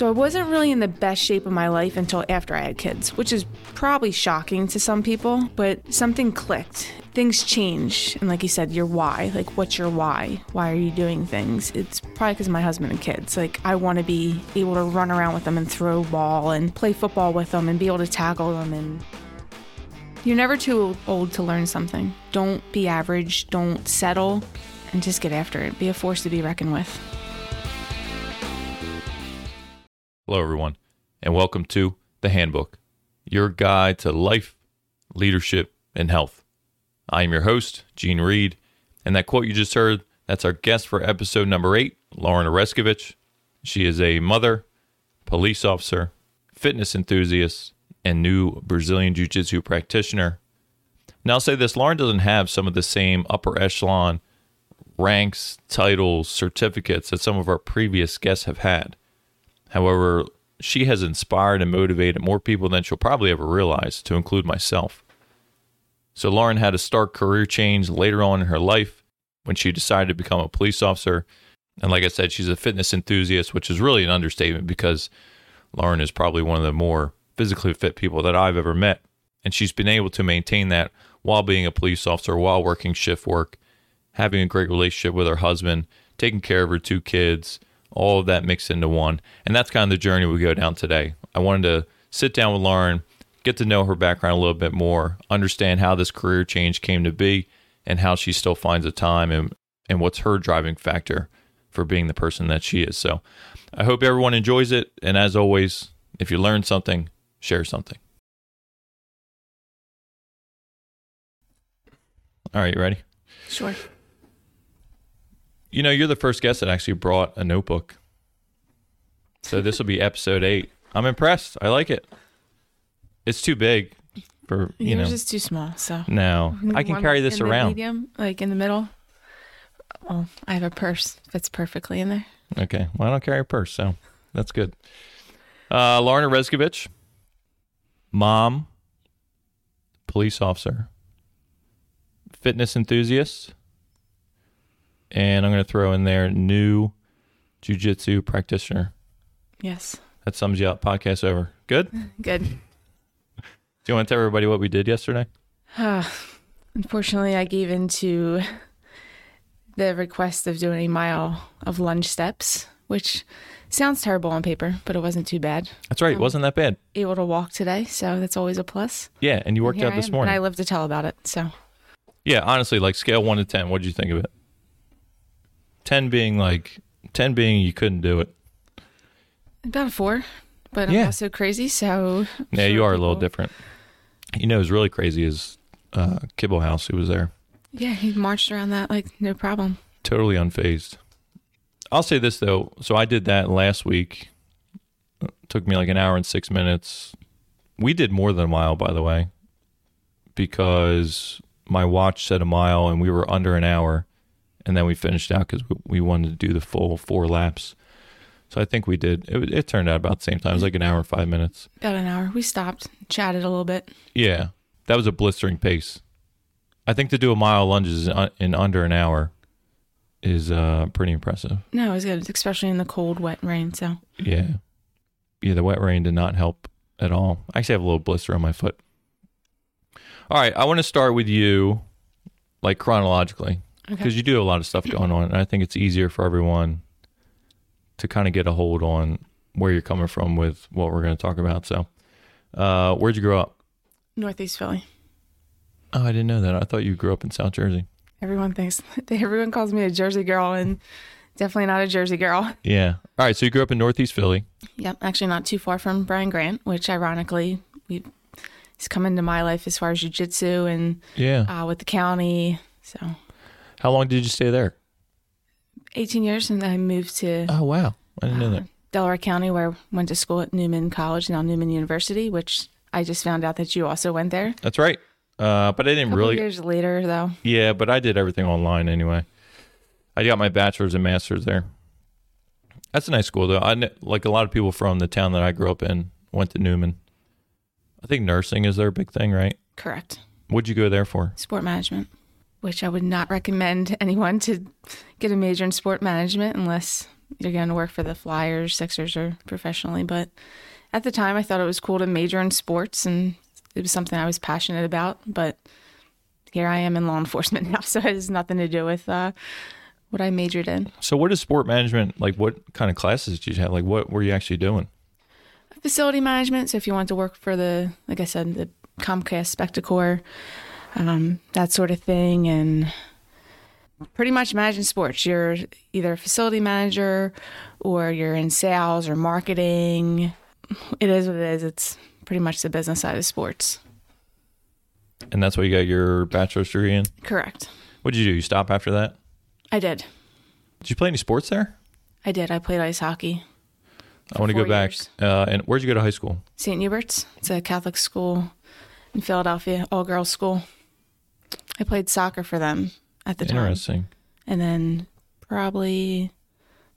So I wasn't really in the best shape of my life until after I had kids, which is probably shocking to some people, but something clicked. Things change. And like you said, your why. Like, what's your why? Why are you doing things? It's probably because of my husband and kids. Like, I want to be able to run around with them and throw ball and play football with them and be able to tackle them. And you're never too old to learn something. Don't be average, don't settle, and just get after it. Be a force to be reckoned with. Hello, everyone, and welcome to The Handbook, your guide to life, leadership, and health. I am your host, Gene Reed, and that quote you just heard, that's our guest for episode number eight, Lauren Oreskovich. She is a mother, police officer, fitness enthusiast, and new Brazilian Jiu Jitsu practitioner. Now, I'll say this Lauren doesn't have some of the same upper echelon ranks, titles, certificates that some of our previous guests have had. However, she has inspired and motivated more people than she'll probably ever realize, to include myself. So, Lauren had a stark career change later on in her life when she decided to become a police officer. And like I said, she's a fitness enthusiast, which is really an understatement because Lauren is probably one of the more physically fit people that I've ever met. And she's been able to maintain that while being a police officer, while working shift work, having a great relationship with her husband, taking care of her two kids all of that mixed into one. And that's kind of the journey we go down today. I wanted to sit down with Lauren, get to know her background a little bit more, understand how this career change came to be, and how she still finds the time and, and what's her driving factor for being the person that she is. So I hope everyone enjoys it. And as always, if you learn something, share something. All right, you ready? Sure. You know, you're the first guest that actually brought a notebook. So this will be episode eight. I'm impressed. I like it. It's too big for you Yours know. is too small, so No, I can carry this around. medium, like in the middle. Well, I have a purse fits perfectly in there. Okay. Well, I don't carry a purse, so that's good. Uh, Lauren Oreskovich, mom, police officer, fitness enthusiast, and I'm going to throw in there new jujitsu practitioner. Yes, That sums you up. Podcast over. Good. Good. Do you want to tell everybody what we did yesterday? Unfortunately, I gave in to the request of doing a mile of lunge steps, which sounds terrible on paper, but it wasn't too bad. That's right. It um, wasn't that bad. Able to walk today, so that's always a plus. Yeah, and you worked Here out this morning. and I live to tell about it. So Yeah, honestly, like scale one to ten, what did you think of it? Ten being like ten being you couldn't do it. about a four, but I'm Yeah. also crazy. So Yeah, you sure are a little different. You know, what's really crazy is uh, Kibble House, who was there, Yeah, he marched around that like no problem. totally unfazed. I'll say this though. So I did that last week. It took me like an hour and six minutes. We did more than a mile, by the way, because my watch said a mile and we were under an hour, and then we finished out because we wanted to do the full four laps. So I think we did. It, it turned out about the same time. It was like an hour and five minutes. About an hour. We stopped, chatted a little bit. Yeah, that was a blistering pace. I think to do a mile lunges in, in under an hour is uh, pretty impressive. No, it was good, especially in the cold, wet rain. So Yeah, yeah. The wet rain did not help at all. I actually have a little blister on my foot. All right, I want to start with you, like chronologically, because okay. you do have a lot of stuff going on, and I think it's easier for everyone to kind of get a hold on where you're coming from with what we're going to talk about. So, uh, where'd you grow up? Northeast Philly. Oh, I didn't know that. I thought you grew up in South Jersey. Everyone thinks everyone calls me a Jersey girl, and definitely not a Jersey girl. Yeah. All right. So you grew up in Northeast Philly. Yep, actually not too far from Brian Grant, which ironically we he's come into my life as far as jujitsu and Yeah. uh, with the county. So How long did you stay there? 18 years, and I moved to Oh wow, I didn't know uh, that. Delaware County, where I went to school at Newman College, now Newman University, which I just found out that you also went there. That's right. Uh, but I didn't really. years later, though. Yeah, but I did everything online anyway. I got my bachelor's and master's there. That's a nice school though. I kn- like a lot of people from the town that I grew up in went to Newman. I think nursing is their big thing, right? Correct. What'd you go there for? Sport management, which I would not recommend anyone to get a major in sport management unless you're going to work for the Flyers, Sixers, or professionally. But at the time, I thought it was cool to major in sports, and it was something I was passionate about. But here I am in law enforcement now, so it has nothing to do with uh, what I majored in. So, what is sport management like? What kind of classes did you have? Like, what were you actually doing? Facility management. So, if you want to work for the, like I said, the Comcast Spectacor, um, that sort of thing, and pretty much managing sports. You're either a facility manager or you're in sales or marketing. It is what it is. It's pretty much the business side of sports. And that's what you got your bachelor's degree in? Correct. What did you do? You stop after that? I did. Did you play any sports there? I did. I played ice hockey. I want to go back. Uh, and where'd you go to high school? St. Hubert's. It's a Catholic school in Philadelphia, all girls school. I played soccer for them at the time. Interesting. And then probably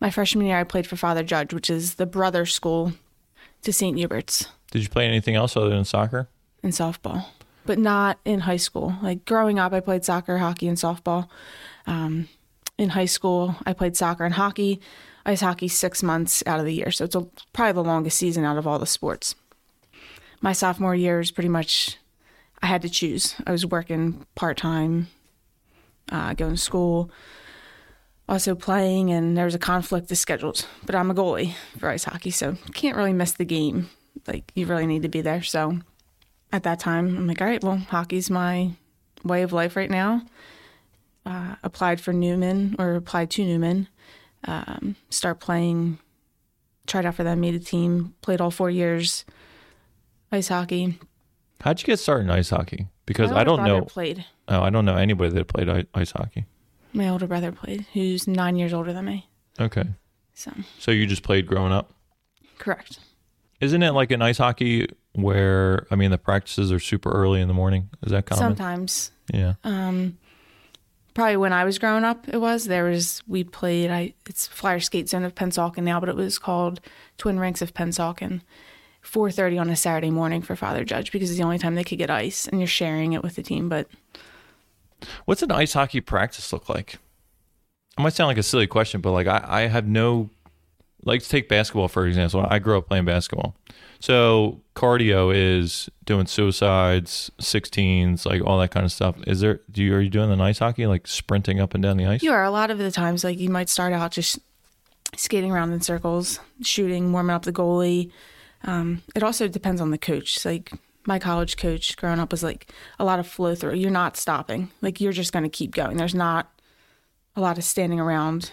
my freshman year, I played for Father Judge, which is the brother school to St. Hubert's Did you play anything else other than soccer? And softball, but not in high school. Like growing up, I played soccer, hockey, and softball. Um, in high school, I played soccer and hockey, ice hockey six months out of the year. So it's a, probably the longest season out of all the sports. My sophomore year is pretty much, I had to choose. I was working part time, uh, going to school, also playing, and there was a conflict of schedules. But I'm a goalie for ice hockey, so can't really miss the game. Like, you really need to be there. So at that time, I'm like, all right, well, hockey's my way of life right now. Uh, applied for Newman or applied to Newman. Um, start playing, tried out for them, made a team, played all four years ice hockey. How'd you get started in ice hockey? Because I don't know. Played. Oh, I don't know anybody that played i- ice hockey. My older brother played, who's nine years older than me. Okay. So So you just played growing up? correct. Isn't it like in ice hockey where, I mean, the practices are super early in the morning? Is that common? Sometimes Yeah. um probably when I was growing up it was there was we played I it's Flyer Skate Zone of Pennsauken now but it was called Twin Rinks of Pennsauken 4:30 on a Saturday morning for Father Judge because it's the only time they could get ice and you're sharing it with the team but What's an ice hockey practice look like? It might sound like a silly question, but like I, I have no like to take basketball for example. I grew up playing basketball. So cardio is doing suicides, sixteens, like all that kind of stuff. Is there do you are you doing the ice hockey, like sprinting up and down the ice? you are a lot of the times like you might start out just skating around in circles shooting warming up the goalie um, it also depends on the coach It's like my college coach growing up was like a lot of flow through you're not stopping like you're just going to keep going there's not a lot of standing around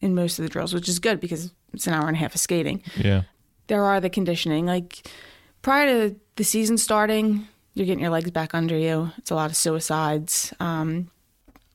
in most of the drills which is good because it's an hour and a half of skating Yeah. there are the conditioning. Like prior to the season starting, you're getting your legs back under you. It's a lot of suicides. Um,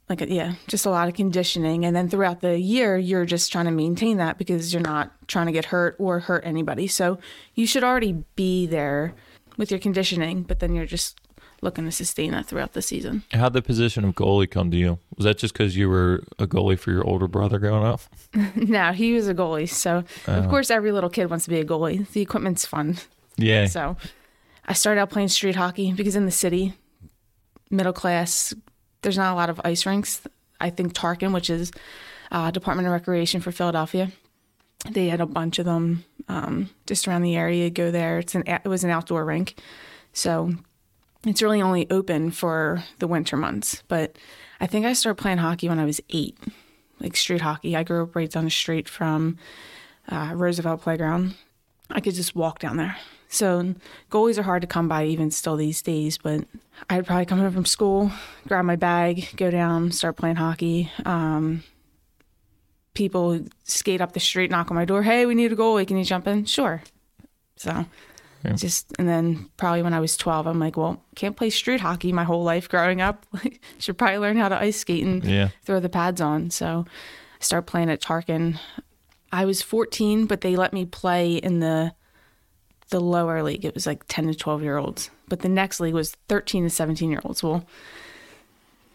like yeah, just a lot of conditioning, and then throughout the year, you're just trying to maintain that because you're not trying to get hurt or hurt anybody. So you should already be there with your conditioning, but then you're just looking to sustain that throughout the season. How'd the position of goalie come to you? Was that just because you were a goalie for your older brother growing up? no, he was a goalie, so of oh. course every little kid wants to be a goalie. The equipment's fun. Yeah. So I started out playing street hockey because in the city, middle class, there's not a lot of ice rinks. I think Tarken, which is uh, Department of Recreation for Philadelphia, they had a bunch of them um, just around the area. Go there. It's an it was an outdoor rink, so it's really only open for the winter months. But I think I started playing hockey when I was eight, like street hockey. I grew up right down the street from uh, Roosevelt Playground. I could just walk down there. So goalies are hard to come by even still these days, but I'd probably come home from school, grab my bag, go down, start playing hockey. Um, people skate up the street, knock on my door. Hey, we need a goalie. Can you jump in? Sure. So Yeah. just, and then probably when I was 12, I'm like, well, can't play street hockey my whole life growing up. Should probably learn how to ice skate and Yeah. throw the pads on. So I started playing at Tarken. I was 14, but they let me play in the the lower league. It was like 10 to 12 year olds. But the next league was 13 to 17 year olds. Well,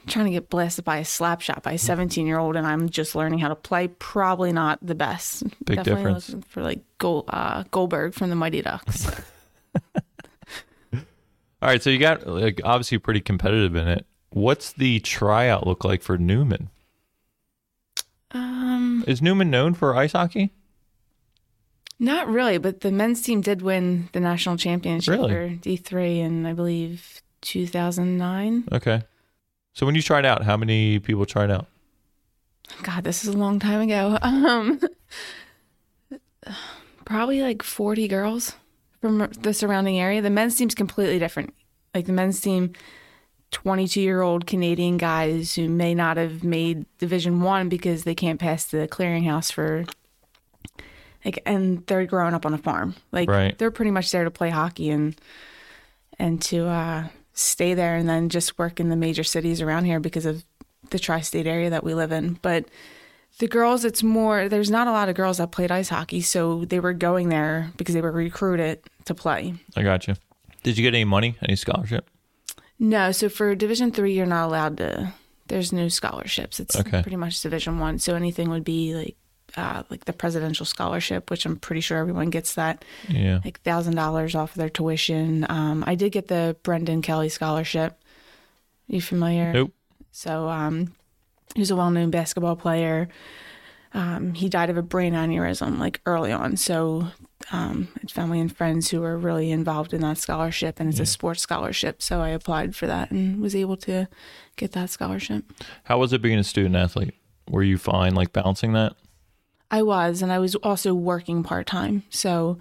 trying to get blasted by a slap shot by a 17 year old and I'm just learning how to play. Probably not the best. Big Definitely difference. looking for like Gold, uh, Goldberg from the Mighty Ducks. All right, so you got like obviously pretty competitive in it. What's the tryout look like for Newman? um, Is Newman known for ice hockey? Not really, but the men's team did win the national championship Really? for D3 in, I believe, 2009. Okay. So when you tried out, how many people tried out? God, this is a long time ago. Um, probably like 40 girls from the surrounding area. The men's team's completely different. Like the men's team, 22 year old Canadian guys who may not have made Division One because they can't pass the clearinghouse for like, and they're growing up on a farm. Like Right. they're pretty much there to play hockey and and to uh, stay there and then just work in the major cities around here because of the tri-state area that we live in. But the girls, it's more. There's not a lot of girls that played ice hockey, so they were going there because they were recruited to play. I got you. Did you get any money, any scholarship? No, so for Division three, you're not allowed to. There's no scholarships. It's Okay. pretty much Division one. So anything would be like, uh, like the presidential scholarship, which I'm pretty sure everyone gets that, Yeah. like thousand dollars off of their tuition. Um, I did get the Brendan Kelly scholarship. You familiar? Nope. So um, he was a well-known basketball player. Um, he died of a brain aneurysm like early on. So um, family and friends who were really involved in that scholarship, and it's a sports scholarship. So I applied for that and was able to get that scholarship. How was it being a student athlete? Were you fine like balancing that? I was, and I was also working part time. So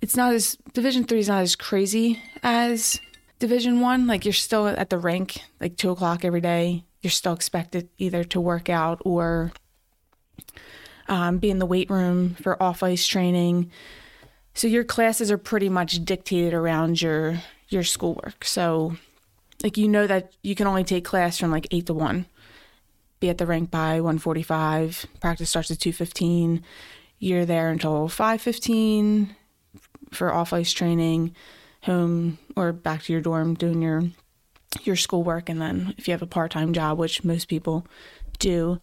it's not as Division three is not as crazy as Division one. Like you're still at the rink like two o'clock every day. You're still expected either to work out or um, be in the weight room for off ice training. So your classes are pretty much dictated around your your schoolwork. So like you know that you can only take class from like eight to one be at the rink by 145. Practice starts at 2:15. You're there until 5:15 for off ice training, home or back to your dorm doing your your schoolwork, and then if you have a part time job, which most people do,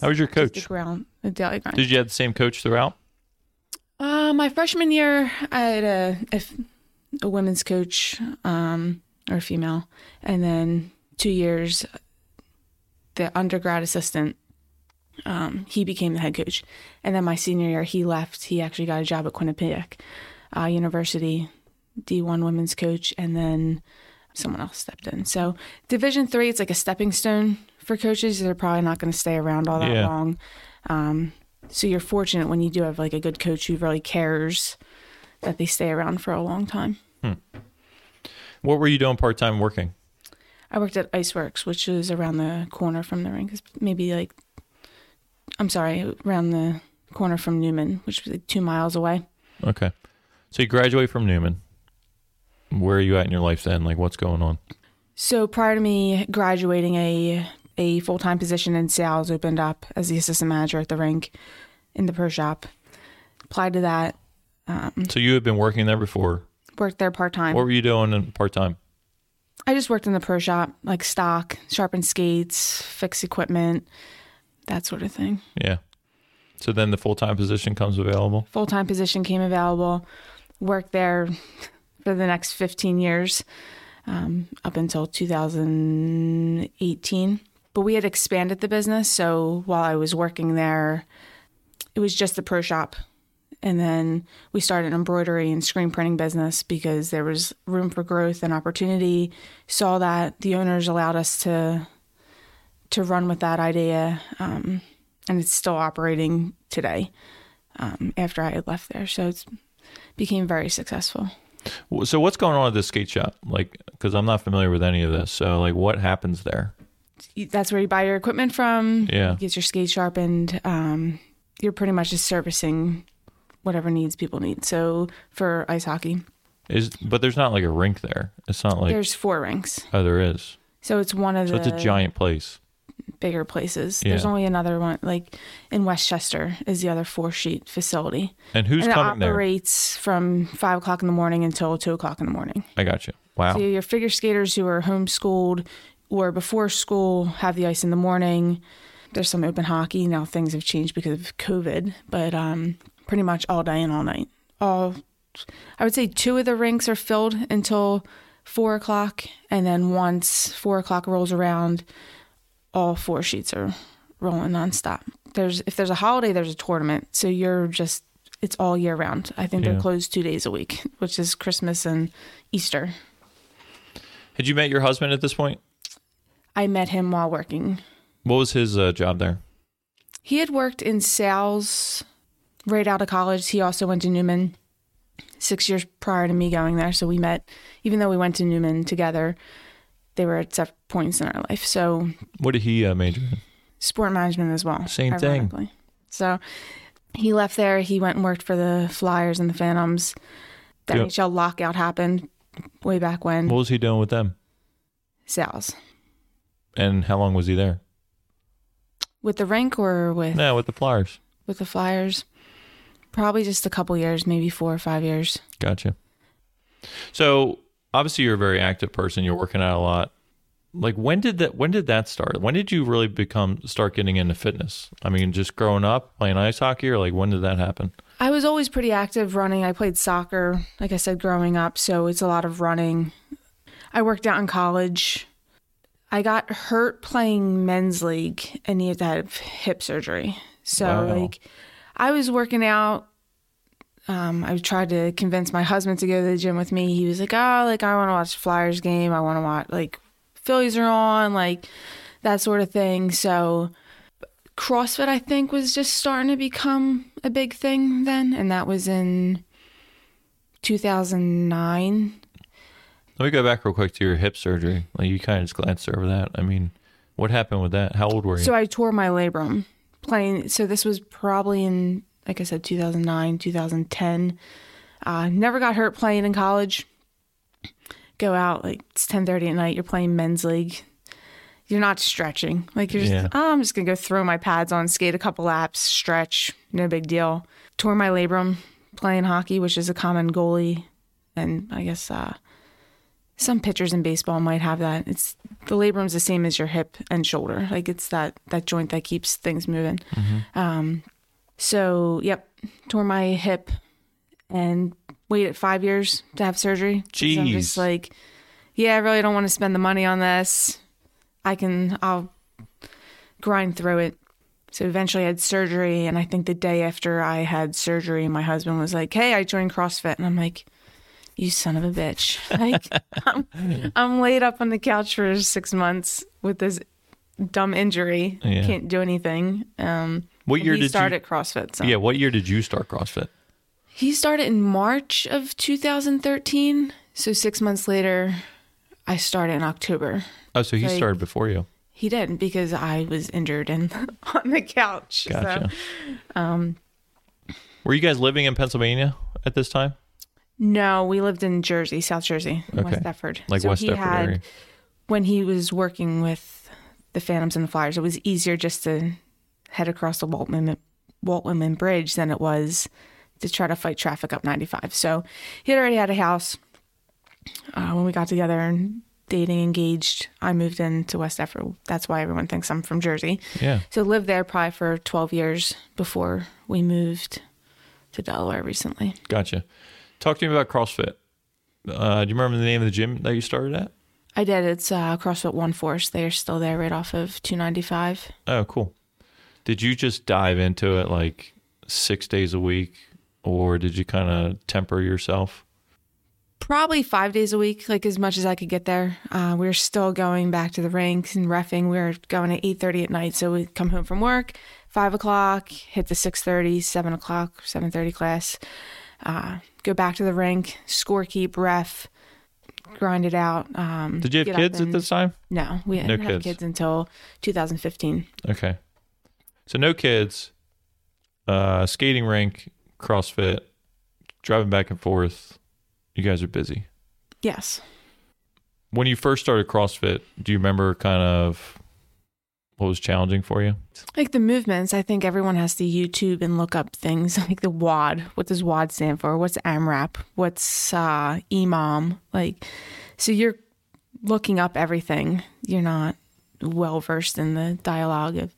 How was your coach? around the daily grind. Did you have the same coach throughout? Uh, my freshman year, I had a a women's coach, um, or female, and then two years, the undergrad assistant. Um, he became the head coach, and then my senior year, he left. He actually got a job at Quinnipiac uh, University, D one women's coach, and then someone else stepped in. So Division three, it's like a stepping stone for coaches. They're probably not going to stay around all that Yeah. long. Um, so you're fortunate when you do have like a good coach who really cares that they stay around for a long time. What were you doing part time working? I worked at Iceworks, which is around the corner from the rink. It's maybe like, I'm sorry, around the corner from Newman, which was like two miles away. Okay. So you graduate from Newman. Where are you at in your life then? Like what's going on? So prior to me graduating, a a full time position in sales opened up as the assistant manager at the rink in the pro shop. Applied to that. Um, So you had been working there before. worked there part time. What were you doing in part time? I just worked in the pro shop, like stock, sharpen skates, fix equipment, that sort of thing. Yeah. So then the full time position comes available. Full time position came available. Worked there for the next 15 years, um, up until 2018. But we had expanded the business. So while I was working there, it was just the pro shop. And then we started an embroidery and screen printing business because there was room for growth and opportunity. Saw that the owners allowed us to to run with that idea, um, and it's still operating today. Um, after I had left there, so it became very successful. So what's going on at this skate shop? Like, because I'm not familiar with any of this. So like, what happens there? That's where you buy your equipment from. Yeah. You get your skate sharpened. Um, you're pretty much just servicing whatever needs people need. So for ice hockey, Is but there's not like a rink there. It's not like there's four rinks. oh there is. So it's one of So the it's a giant place. bigger places. There's only another one, like in Westchester, is the other four sheet facility. And who's and coming it there? operates from five o'clock in the morning until two o'clock in the morning. I got you. Wow. So your figure skaters who are homeschooled or before school have the ice in the morning. There's some open hockey now. Things have changed because of COVID, but um, pretty much all day and all night. All I would say two of the rinks are filled until four o'clock, and then once four o'clock rolls around, all four sheets are rolling nonstop. There's if there's a holiday, there's a tournament, so you're just it's all year round. I think Yeah. they're closed two days a week, which is Christmas and Easter. Had you met your husband at this point? I met him while working. What was his uh, job there? He had worked in sales right out of college. He also went to Newman six years prior to me going there. So we met, even though we went to Newman together, they were at separate points in our life. So What did he uh, major in? sport management as well. Same thing. So he left there. He went and worked for the Flyers and the Phantoms. The Yep. NHL lockout happened way back when. What was he doing with them? sales And how long was he there? with the rink or with No, with the Flyers. with the Flyers. Probably just a couple years, maybe four or five years. Gotcha. So obviously you're a very active person. You're working out a lot. Like when did that when did that start? When did you really become start getting into fitness? I mean, just growing up playing ice hockey, or like when did that happen? I was always pretty active running. I played soccer, like I said, growing up, so it's a lot of running. I worked out in college. I got hurt playing men's league and needed to have hip surgery. So Wow. like I was working out. Um, I tried to convince my husband to go to the gym with me. He was like, "Oh, like I want to watch the Flyers game. I want to watch like Phillies are on, like that sort of thing." So CrossFit, I think, was just starting to become a big thing then, and that was in 2009. Let me go back real quick to your hip surgery. Like you kind of just glanced over that. I mean, what happened with that? How old were you? So I tore my labrum playing. So this was probably in, like I said, 2009, 2010. Uh, never got hurt playing in college. Go out like it's 10:30 at night. You're playing men's league. You're not stretching. Like you're just, Yeah. oh, I'm just gonna go throw my pads on, skate a couple laps, stretch. No big deal. Tore my labrum playing hockey, which is a common goalie, and I guess uh, some pitchers in baseball might have that. It's the labrum's the same as your hip and shoulder. Like it's that that joint that keeps things moving. Um, so yep, tore my hip and waited five years to have surgery. 'Cause I'm Jeez. just like, yeah, I really don't want to spend the money on this. I can, I'll grind through it. So eventually I had surgery, and I think the day after I had surgery, my husband was like, "Hey, I joined CrossFit," and I'm like, "You son of a bitch!" Like, I'm, I'm laid up on the couch for six months with this dumb injury. Yeah. Can't do anything. Um, what year he did started CrossFit. So. you? Yeah, what year did you start CrossFit? He started in March of 2013. So six months later, I started in October. Oh, so he Like- started before you. He didn't because I was injured and on the couch. Gotcha. So, um, Were you guys living in Pennsylvania at this time? No, we lived in Jersey, South Jersey, Okay. West Deptford. Like so West he Deptford had, area. When he was working with the Phantoms and the Flyers, it was easier just to head across the Walt Whitman, Walt Whitman Bridge than it was to try to fight traffic up 95. So he had already had a house. Uh, when we got together and dating, engaged, I moved into West Deptford. That's why everyone thinks I'm from Jersey. Yeah. So lived there probably for 12 years before we moved to Delaware recently. Gotcha. Talk to me about CrossFit. Uh, do you remember the name of the gym that you started at? I did. It's uh, CrossFit One Force. They are still there right off of 295. Oh, cool. Did you just dive into it like six days a week, or did you kind of temper yourself? Probably five days a week, like as much as I could get there. Uh, we were still going back to the rinks and refing. We were going at 8.30 at night. So we'd come home from work, 5 o'clock, hit the 6.30, 7 o'clock, 7.30 class, uh, go back to the rink, score keep, ref, grind it out. Um, Did you have kids at this time? No, we No didn't have kids. kids until 2015. Okay. So no kids, uh, skating rink, CrossFit, driving back and forth. You guys are busy. Yes. When you first started CrossFit, do you remember kind of what was challenging for you? Like the movements, I think everyone has to YouTube and look up things like the WOD. What does WOD stand for? What's AMRAP? What's uh, EMOM? Like, so you're looking up everything. You're not well versed in the dialogue of.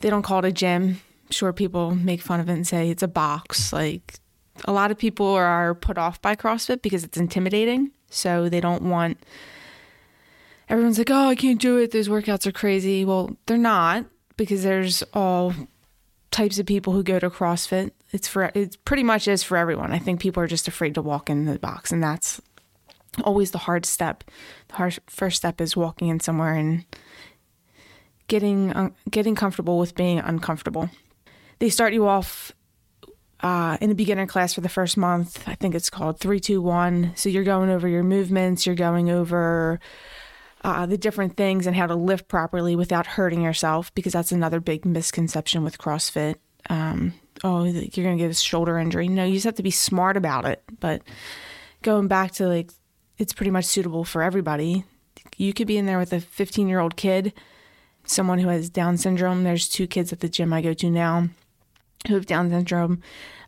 They don't call it a gym. Sure, people make fun of it and say it's a box. Like, a lot of people are put off by CrossFit because it's intimidating. So they don't want everyone's like, oh, I can't do it. Those workouts are crazy. Well, they're not, because there's all types of people who go to CrossFit. It's for it pretty much is for everyone. I think people are just afraid to walk in the box, and that's always the hard step. The hard first step is walking in somewhere and getting uh, getting comfortable with being uncomfortable. They start you off uh, in a beginner class for the first month. I think it's called three, two, one. So you're going over your movements. You're going over uh, the different things and how to lift properly without hurting yourself, because that's another big misconception with CrossFit. Um, oh, you're going to get a shoulder injury. No, you just have to be smart about it. But going back to like, it's pretty much suitable for everybody. You could be in there with a 15 year old kid, someone who has Down syndrome. There's two kids at the gym I go to now who have Down syndrome.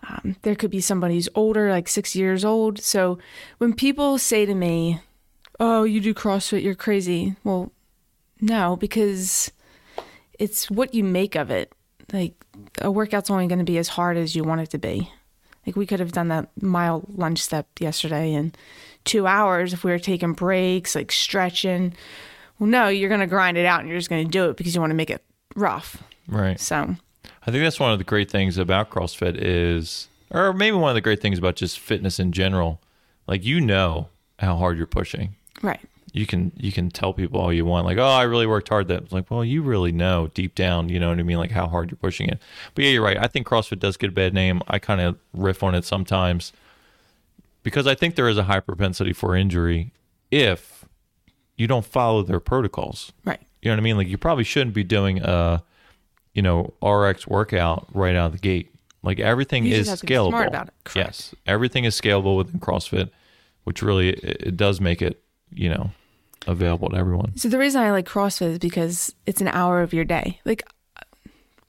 Um, there could be somebody who's older, like six years old. So when people say to me, oh, you do CrossFit, you're crazy. Well, no, because it's what you make of it. Like a workout's only going to be as hard as you want it to be. Like we could have done that mile lunge step yesterday in two hours if we were taking breaks, like stretching. Well, no, you're going to grind it out and you're just going to do it because you want to make it rough. Right. So I think that's one of the great things about CrossFit is, or maybe one of the great things about just fitness in general. Like you know how hard you're pushing. Right. You can you can tell people all you want, like, oh, I really worked hard. That like, well, you really know deep down, you know what I mean, like how hard you're pushing it. But yeah, you're right. I think CrossFit does get a bad name. I kind of riff on it sometimes because I think there is a high propensity for injury if you don't follow their protocols. Right. You know what I mean? Like you probably shouldn't be doing a, you know, RX workout right out of the gate. Like everything is just have to be scalable. smart about it. Yes, everything is scalable within CrossFit, which really it, it does make it, you know, available to everyone. So the reason I like CrossFit is because it's an hour of your day. Like,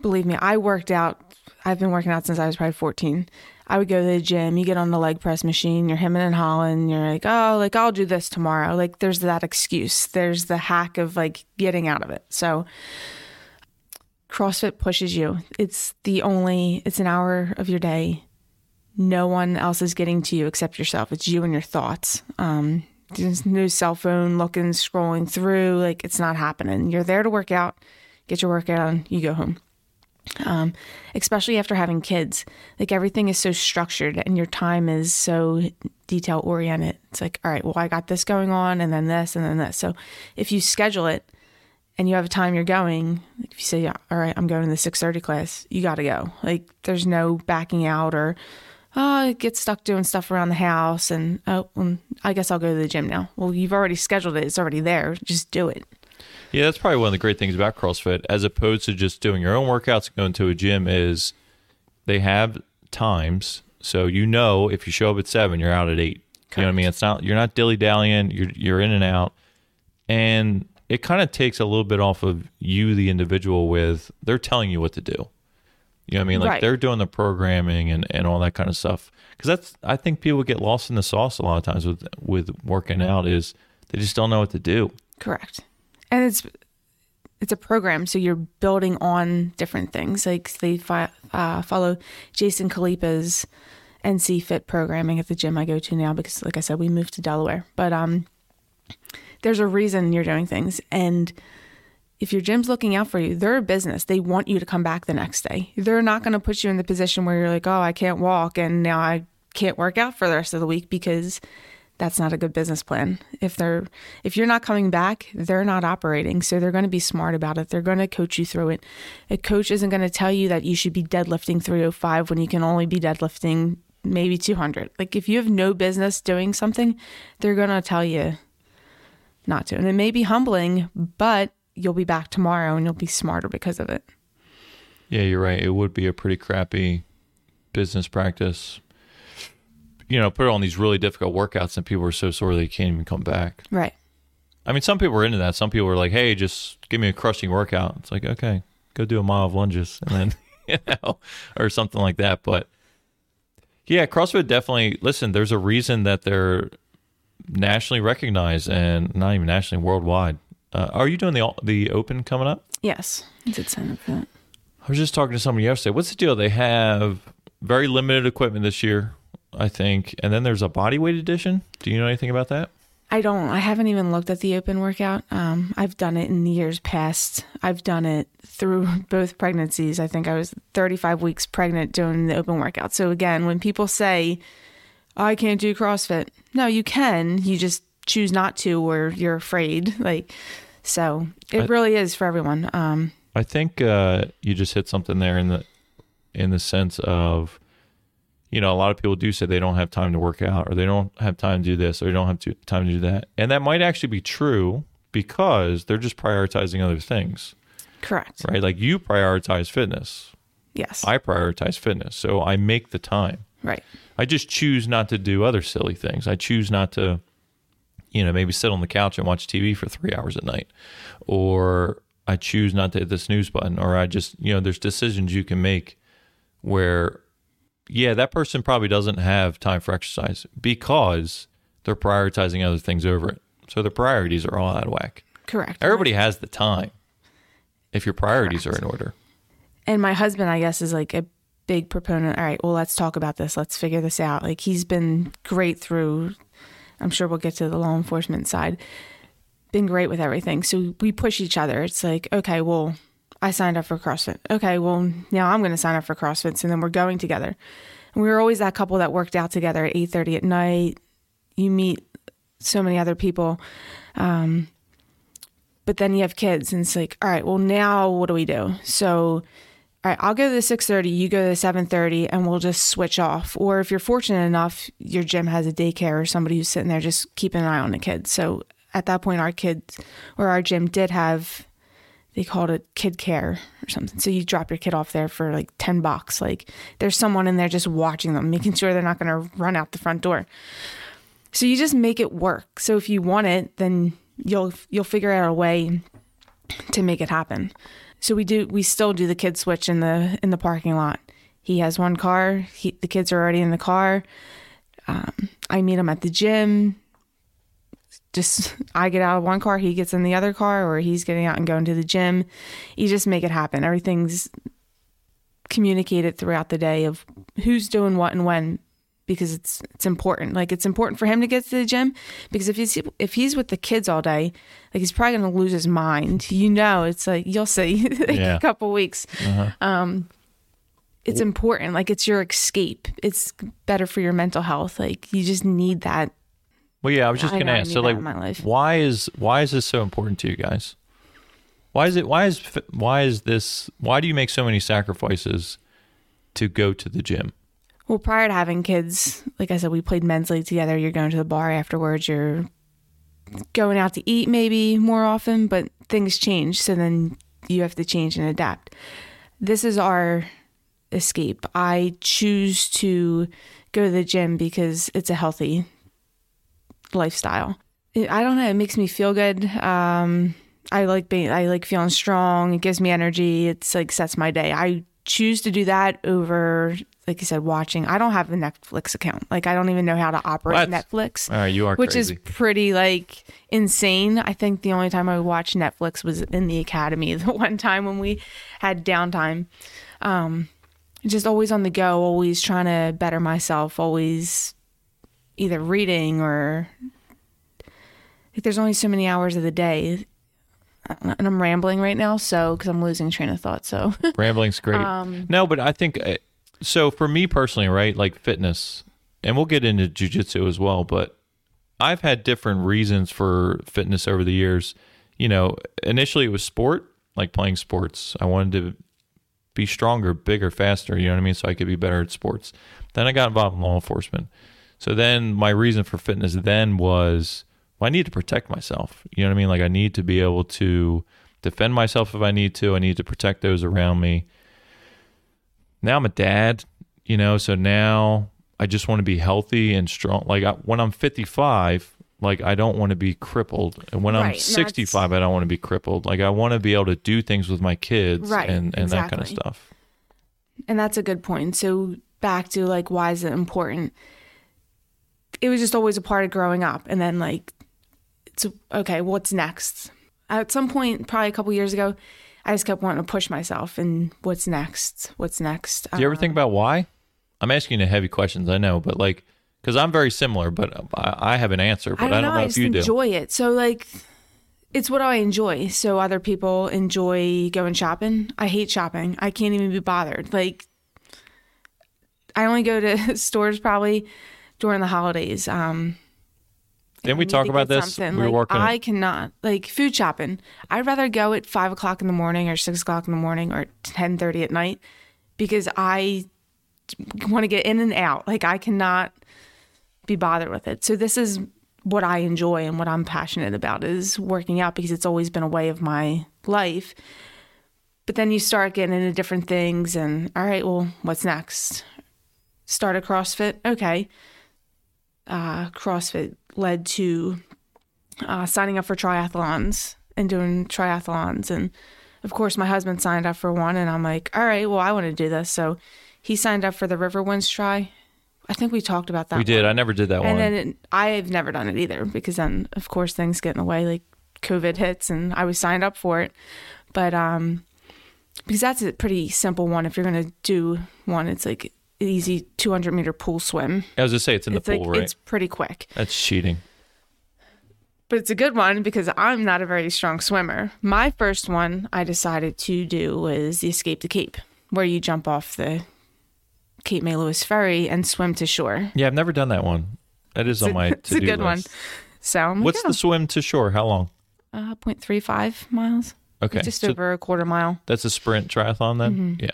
believe me, I worked out. I've been working out since I was probably 14. I would go to the gym. You get on the leg press machine. You're hemming and hawing. You're like, oh, like I'll do this tomorrow. Like there's that excuse. There's the hack of like getting out of it. So CrossFit pushes you. It's the only. It's an hour of your day. No one else is getting to you except yourself. It's you and your thoughts. Um, no cell phone looking, scrolling through. Like it's not happening. You're there to work out, get your workout on, you go home. Um, especially after having kids, like everything is so structured and your time is so detail oriented. It's like, all right, well, I got this going on, and then this, and then this. So if you schedule it and you have a time you're going, if you say, yeah, all right, I'm going to the six thirty class, you got to go. Like there's no backing out or oh, I get stuck doing stuff around the house and oh, well, I guess I'll go to the gym now. Well, you've already scheduled it. It's already there. Just do it. Yeah, that's probably one of the great things about CrossFit, as opposed to just doing your own workouts and going to a gym, is they have times. So you know if you show up at seven, you're out at eight. You know what I mean? It's not you're not dilly dallying. You're you're in and out, and it kind of takes a little bit off of you, the individual. With they're telling you what to do. You know what I mean? Like Right. they're doing the programming and, and all that kind of stuff. Because that's I think people get lost in the sauce a lot of times with with working out is they just don't know what to do. Correct. And it's it's a program, so you're building on different things. Like they fi- uh, follow Jason Khalipa's NC Fit programming at the gym I go to now because, like I said, we moved to Delaware. But um, there's a reason you're doing things, and if your gym's looking out for you, they're a business. They want you to come back the next day. They're not going to put you in the position where you're like, oh, I can't walk, and now I can't work out for the rest of the week because that's not a good business plan. If they're if you're not coming back, they're not operating. So they're going to be smart about it. They're going to coach you through it. A coach isn't going to tell you that you should be deadlifting 305 when you can only be deadlifting maybe 200. Like if you have no business doing something, they're going to tell you not to. And it may be humbling, but you'll be back tomorrow and you'll be smarter because of it. Yeah, you're right. It would be a pretty crappy business practice. You know, put on these really difficult workouts and people are so sore they can't even come back. Right. I mean, some people are into that. Some people are like, "Hey, just give me a crushing workout." It's like, okay, go do a mile of lunges, and then you know, or something like that. But yeah, CrossFit definitely. Listen, there's a reason that they're nationally recognized and not even nationally, worldwide. Uh, are you doing the the Open coming up? Yes. I did sign up for that. I was just talking to somebody yesterday. What's the deal? They have very limited equipment this year, I think, and then there's a body weight edition. Do you know anything about that? I don't. I haven't even looked at the open workout. Um, I've done it in the years past. I've done it through both pregnancies. I think I was 35 weeks pregnant doing the open workout. So again, when people say, "I can't do CrossFit," no, you can. You just choose not to, or you're afraid. Like, so it I- really is for everyone. Um, I think uh, you just hit something there in the in the sense of, you know, a lot of people do say they don't have time to work out, or they don't have time to do this, or they don't have to, time to do that, and that might actually be true because they're just prioritizing other things, correct. right? Like you prioritize fitness, Yes. I prioritize fitness, so I make the time. right. I just choose not to do other silly things. I choose not to, you know, maybe sit on the couch and watch TV for three hours at night, or I choose not to hit the snooze button, or I just, you know, there's decisions you can make where, yeah, that person probably doesn't have time for exercise because they're prioritizing other things over it. So the priorities are all out of whack. Correct. Everybody has the time if your priorities are in order. and my husband i guess is like a big proponent all right well let's talk about this let's figure this out like he's been great through i'm sure we'll get to the law enforcement side. Been great with everything. So we push each other. It's like okay well i signed up for crossfit. Okay well now i'm going to sign up for crossfit and then we're going together. And we were always that couple that worked out together at 8.30 at night. You meet so many other people um, but then you have kids and it's like all right well now what do we do? So I'll go to the 6:30, you go to the 7:30 and we'll just switch off. Or if you're fortunate enough, your gym has a daycare or somebody who's sitting there just keeping an eye on the kids. So at that point our kids or our gym did have they called it kid care or something. So you drop your kid off there for like 10 bucks. Like there's someone in there just watching them, making sure they're not going to run out the front door. So you just make it work. So if you want it, then you'll you'll figure out a way to make it happen. So we do we still do the kid switch in the in the parking lot. He has one car. He, the kids are already in the car. Um, I meet him at the gym. Just I get out of one car, he gets in the other car, or he's getting out and going to the gym. You just make it happen. Everything's communicated throughout the day of who's doing what and when because it's it's important. Like it's important for him to get to the gym because if he's if he's with the kids all day, like he's probably going to lose his mind. You know, it's like you'll see like Yeah. a couple weeks. Um, it's important. Like it's your escape. It's better for your mental health. Like you just need that. Well, yeah, I was just I going to know ask. So, like, my life. why is why is this so important to you guys? Why is it? Why is why is this? Why do you make so many sacrifices to go to the gym? Well, prior to having kids, like I said, we played men's league together. You're going to the bar afterwards. You're going out to eat maybe more often, but things change. So then you have to change and adapt. This is our escape. I choose to go to the gym because it's a healthy lifestyle. I don't know. It makes me feel good. Um, I like being. I like feeling strong. It gives me energy. It's like sets my day. I choose to do that over, like you said, watching. I don't have a Netflix account. Like I don't even know how to operate What? Netflix right, you are which crazy. is pretty like insane. I think the only time I watched Netflix was in the academy. The one time when we had downtime, um, just always on the go, always trying to better myself, always either reading or like there's only so many hours of the day. And I'm rambling right now, so because I'm losing train of thought. So Rambling's great. Um, no, but I think uh, so. For me personally, right, like fitness, and we'll get into jujitsu as well. But I've had different reasons for fitness over the years. You know, initially it was sport, like playing sports. I wanted to be stronger, bigger, faster. You know what I mean? So I could be better at sports. Then I got involved in law enforcement. So then my reason for fitness then was well, I need to protect myself. You know what I mean? Like I need to be able to defend myself if I need to. I need to protect those around me. Now I'm a dad, you know, so now I just want to be healthy and strong. Like I, when I'm 55, like I don't want to be crippled. And when Right, I'm and 65, I don't want to be crippled. Like I want to be able to do things with my kids Right, and, and that kind of stuff. And that's a good point. So back to like why is it important? It was just always a part of growing up, and then like, it's okay. What's next? At some point, probably a couple years ago, I just kept wanting to push myself. And what's next? What's next? Do you ever think about why? I'm asking you heavy questions, I know, but like, Because I'm very similar, but I, I have an answer, but I don't, know, know, I if you do. enjoy it. So like, it's what I enjoy. So other people enjoy going shopping. I hate shopping. I can't even be bothered. Like, I only go to stores probably during the holidays. Um, Didn't we talk about this? something. We were Like, working. I cannot like food shopping. I'd rather go at five o'clock in the morning or six o'clock in the morning or ten thirty at night because I want to get in and out. Like I cannot be bothered with it. So this is what I enjoy and what I'm passionate about is working out because it's always been a way of my life. But then you start getting into different things and all right, well, what's next? Start a CrossFit. Okay. Uh, CrossFit led to uh, signing up for triathlons and doing triathlons. And of course, my husband signed up for one, and I'm like, all right, well, I want to do this. So he signed up for the River Winds Tri. I think we talked about that. we did. I never did that And one. And then it, I've never done it either because then, of course, things get in the way. Like COVID hits, and I was signed up for it, but um, because that's a pretty simple one. If you're gonna do one, it's like easy 200 meter pool swim. I was just say it's in the it's pool, like right? it's pretty quick, That's cheating. but it's a good one because I'm not a very strong swimmer. My first one I decided to do was the Escape the Cape, where you jump off the Cape May Lewes ferry and swim to shore. Yeah, I've never done that one. That is on my it's a good one. list. So I'm like, What's "Oh, the swim to shore? How long? uh, 0.35 miles, Okay, just so over a quarter mile. that's a sprint triathlon then. Mm-hmm. Yeah.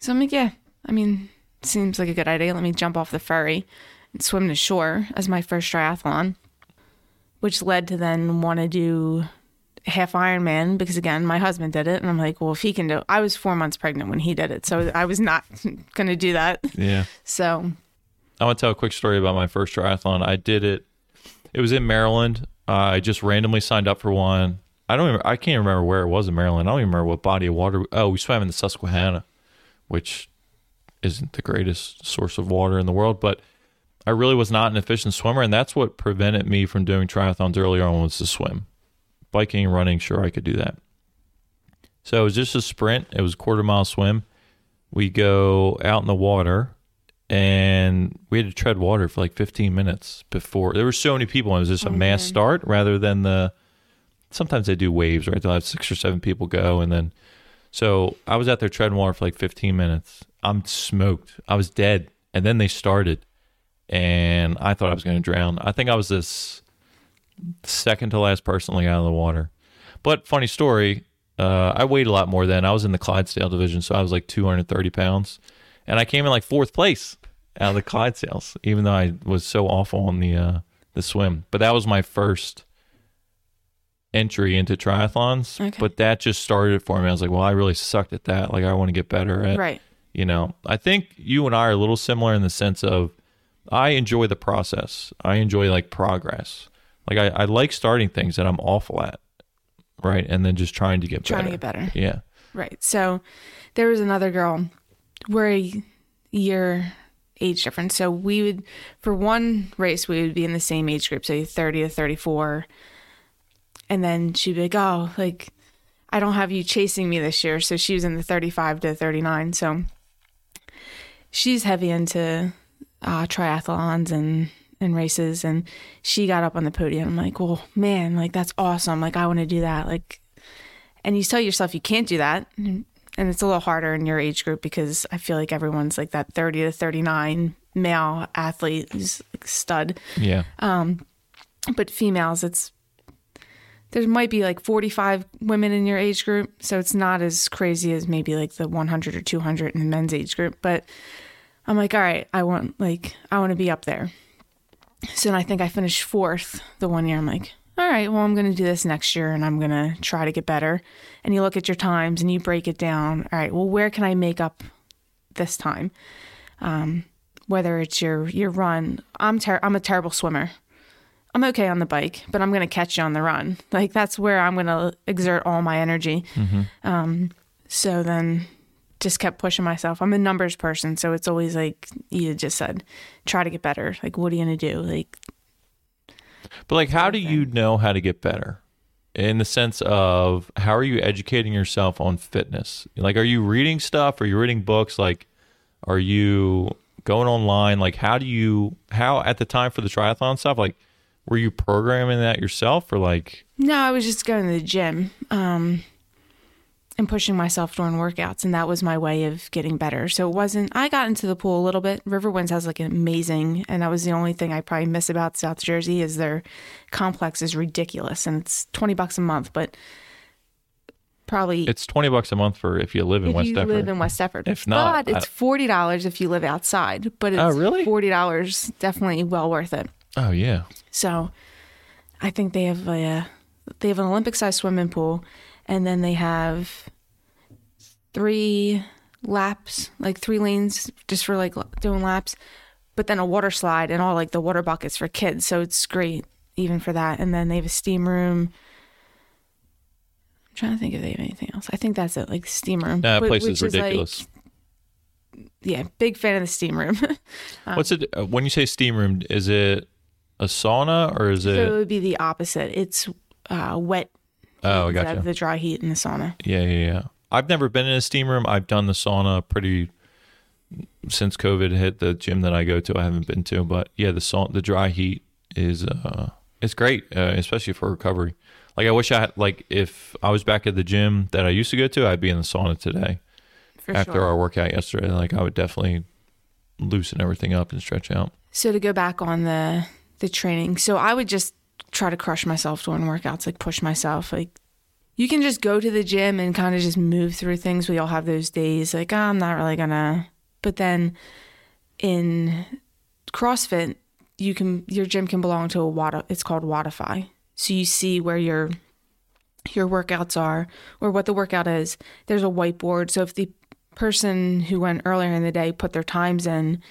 So I'm like, yeah, I mean, seems like a good idea. Let me jump off the ferry and swim to shore as my first triathlon, which led to then want to do half Ironman because again, my husband did it, and I'm like, well, if he can do, I was four months pregnant when he did it, so I was not going to do that. Yeah. So I want to tell a quick story about my first triathlon. I did it. It was in Maryland. Uh, I just randomly signed up for one. I don't. Even, I can't remember where it was in Maryland. I don't even remember what body of water. Oh, we swam in the Susquehanna, which isn't the greatest source of water in the world. But I really was not an efficient swimmer, and that's what prevented me from doing triathlons earlier on was to swim. Biking and running, sure, I could do that. So it was just a sprint. It was a quarter mile swim. We go out in the water and we had to tread water for like 15 minutes before there were so many people and it was just a oh, mass start rather than the sometimes they do waves right they'll have six or seven people go and then so i was out there treading water for like 15 minutes. I'm smoked. I was dead. And then they started. And i thought i was going to drown. I think i was this second to last person like out of the water. But funny story uh, i weighed a lot more then. I was in the clydesdale division so i was like 230 pounds. And I came in like fourth place out of the Clydesdales, even though I was so awful on the uh, the swim. But that was my first entry into triathlons. Okay. But that just started it for me. I was like, well, I really sucked at that. Like, I want to get better at. right, You know, I think you and I are a little similar in the sense of I enjoy the process. I enjoy like progress. Like I, I like starting things that I'm awful at, right, and then just trying to get trying better. to get better. Yeah. Right. So there was another girl. We're a year age difference. So we would, for one race, we would be in the same age group, say 30 to 34. And then she'd be like, oh, like, I don't have you chasing me this year. So she was in the 35 to 39. So she's heavy into uh, triathlons and, and races. And she got up on the podium. I'm like, well, man, like, that's awesome. Like, I want to do that. Like, and you tell yourself you can't do that and it's a little harder in your age group because i feel like everyone's like that 30 to 39 male athlete is like stud Yeah. Um, but females it's there might be like 45 women in your age group so it's not as crazy as maybe like the 100 or 200 in the men's age group but i'm like all right i want like i want to be up there. So i think i finished fourth the one year. I'm like all right well i'm to do this next year and i'm to try to get better. And you look at your times and you break it down. All right well where can i make up this time? Um, whether it's your your run i'm ter- i'm a terrible swimmer I'm okay on the bike, but I'm going to catch you on the run. Like that's where I'm going to exert all my energy. Um, so then just kept pushing myself. I'm a numbers person, so it's always like you just said, try to get better. Like what are you going to do? Like But like, how do you know how to get better? In the sense of how are you educating yourself on fitness? Like, are you reading stuff? Are you reading books? Like, are you going online. Like, how do you how at the time for the triathlon stuff? Like, were you programming that yourself or like? No, I was just going to the gym um, and pushing myself during workouts, and that was my way of getting better. So it wasn't. I got into the pool a little bit. river winds has like an amazing, and that was the only thing I probably miss about South Jersey is their complex is ridiculous, and it's twenty bucks a month, but probably It's twenty bucks a month for if you live in if West you live in West Deptford. If not, but it's forty dollars if you live outside. But it's Oh, really? forty dollars definitely well worth it. oh yeah, So I think they have a uh, they have an Olympic sized swimming pool, and then they have three laps, like three lanes, just for like doing laps, but then a water slide and all like the water buckets for kids. So it's great even for that. And then they have a steam room. I'm trying to think if they have anything else. I think that's it, like steam room. that place which is like- ridiculous. yeah, big fan of the steam room. What's it uh, when you say steam room? Is it a sauna or is it? so it would be the opposite. It's uh, wet Oh, I of the dry heat in the sauna. Yeah, yeah, yeah. I've never been in a steam room. I've done the sauna pretty since COVID hit. The gym that I go to, I haven't been to, but yeah, the sauna, the dry heat is uh, it's great, uh, especially for recovery. Like I wish I had, like if I was back at the gym that I used to go to, I'd be in the sauna today For after sure. our workout yesterday. Like I would definitely loosen everything up and stretch out. So to go back on the the training, so I would just try to crush myself during workouts, like push myself. Like you can just go to the gym and kind of just move through things. We all have those days, like oh, I'm not really gonna. But then in CrossFit, you can your gym can belong to a Wada. It's called Wodify. So you see where your your workouts are or what the workout is. There's a whiteboard. So if the person who went earlier in the day put their times in,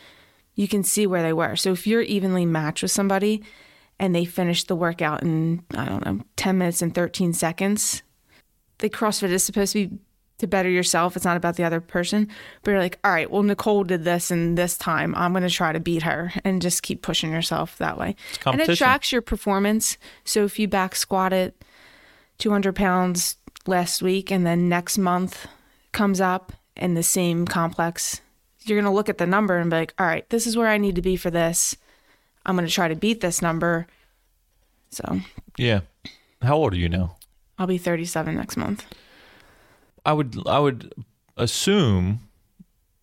you can see where they were. So if you're evenly matched with somebody and they finish the workout in, I don't know, 10 minutes and 13 seconds, the CrossFit is supposed to be to better yourself. It's not about the other person. But you're like, all right, well, Nicole did this in this time. I'm going to try to beat her and just keep pushing yourself that way. And it tracks your performance. So if you back squatted 200 pounds last week and then next month comes up in the same complex, you're going to look at the number and be like, all right, this is where I need to be for this. I'm going to try to beat this number. So Yeah. How old are you now? I'll be 37 next month. I would I would assume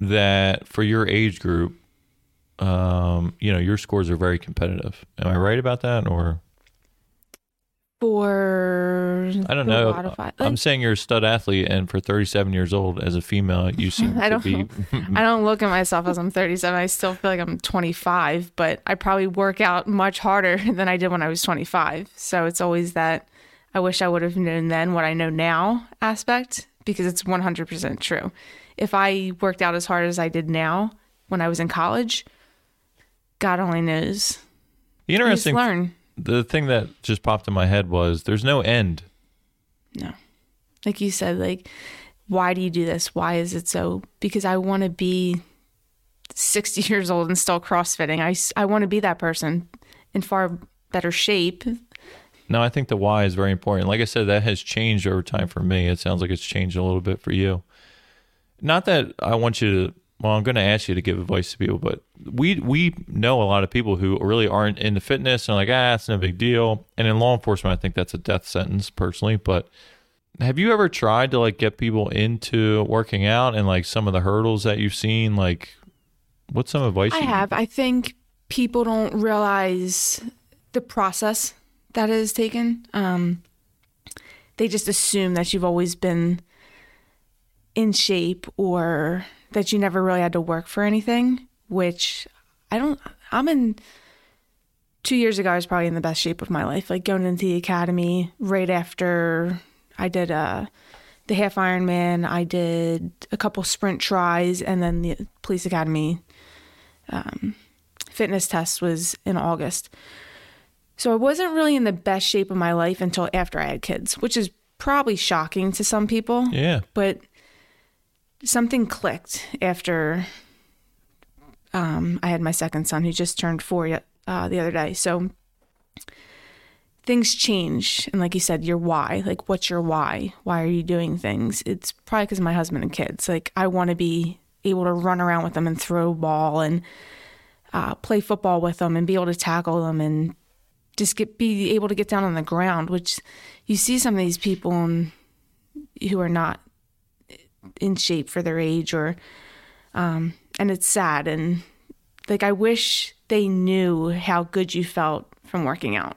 that for your age group, um, you know, your scores are very competitive. Am I right about that, or For I don't know. Wodify- I'm saying you're a stud athlete, and for 37 years old as a female, you seem I to don't be. I don't look at myself as I'm 37. I still feel like I'm 25, but I probably work out much harder than I did when I was 25. So it's always that I wish I would have known then what I know now aspect because it's 100% true. If I worked out as hard as I did now when I was in college, God only knows. The interesting, learn. The thing that just popped in my head was there's no end. No. Like you said, like, why do you do this? Why is it so? Because I want to be 60 years old and still CrossFitting. I, I want to be that person in far better shape. No, I think the why is very important. Like I said, that has changed over time for me. It sounds like it's changed a little bit for you. Not that I want you to. Well, I'm going to ask you to give advice to people, but we we know a lot of people who really aren't into fitness and like, ah, it's no big deal. And in law enforcement, I think that's a death sentence personally. But have you ever tried to like get people into working out and like some of the hurdles that you've seen? Like, what's some advice? I you- have. I think people don't realize the process that is taken. Um, they just assume that you've always been in shape or that you never really had to work for anything, which I don't, I'm in. Two years ago, I was probably in the best shape of my life. Like going into the academy right after I did uh, the half Ironman, I did a couple sprint tries, and then the police academy fitness test was in August. So I wasn't really in the best shape of my life until after I had kids, which is probably shocking to some people. Yeah. But something clicked after um, I had my second son, who just turned four uh, the other day. So things change. And like you said, your why. Like, what's your why? Why are you doing things? It's probably because my husband and kids. Like, I want to be able to run around with them and throw ball and uh, play football with them and be able to tackle them and just get be able to get down on the ground. Which you see some of these people who are not in shape for their age or um, and it's sad and like I wish they knew how good you felt from working out.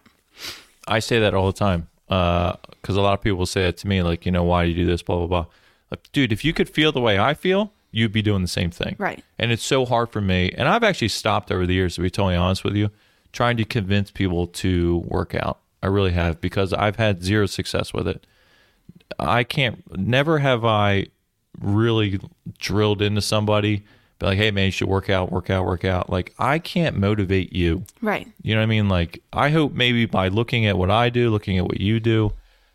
I say that all the time because a lot of people say it to me, like, you know, why do you do this, blah blah blah. Like, dude, if you could feel the way I feel, you'd be doing the same thing. Right. And it's so hard for me. And I've actually stopped over the years, to be totally honest with you, trying to convince people to work out. I really have because I've had zero success with it. I can't, never have I really drilled into somebody, be like, hey, man, you should work out, work out, work out. Like, I can't motivate you. Right. You know what I mean? Like, I hope maybe by looking at what I do, looking at what you do,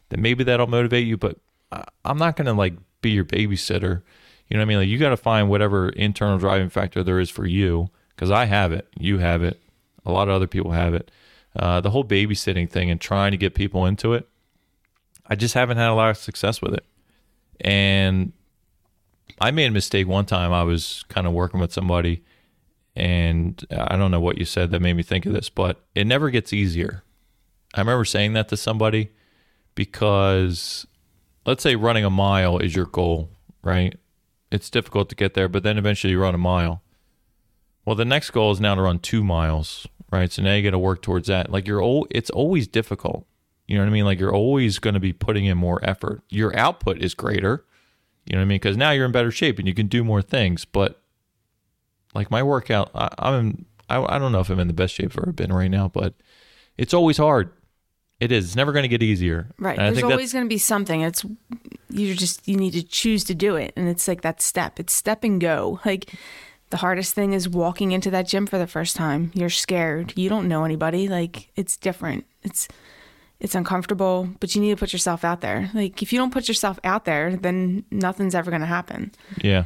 that maybe that'll motivate you. But I- I'm not going to like be your babysitter. You know what I mean? Like, you got to find whatever internal driving factor there is for you because I have it, you have it, a lot of other people have it. Uh, the whole babysitting thing and trying to get people into it, I just haven't had a lot of success with it. And I made a mistake one time. I was kind of working with somebody, and I don't know what you said that made me think of this, but it never gets easier. I remember saying that to somebody because let's say running a mile is your goal, right? It's difficult to get there, but then eventually you run a mile. Well, the next goal is now to run two miles, right? So now you got to work towards that. Like you're, al- it's always difficult. You know what I mean? Like you're always going to be putting in more effort. Your output is greater. You know what I mean? Because now you're in better shape and you can do more things. But like my workout, I, I'm I, I don't know if I'm in the best shape I've ever been right now, but it's always hard. It is. It's never going to get easier. Right. And I There's always going to be something. It's you just you need to choose to do it, and it's like that step. It's step and go. Like the hardest thing is walking into that gym for the first time. You're scared. You don't know anybody. Like it's different. It's it's uncomfortable, but you need to put yourself out there. Like if you don't put yourself out there, then nothing's ever going to happen. Yeah.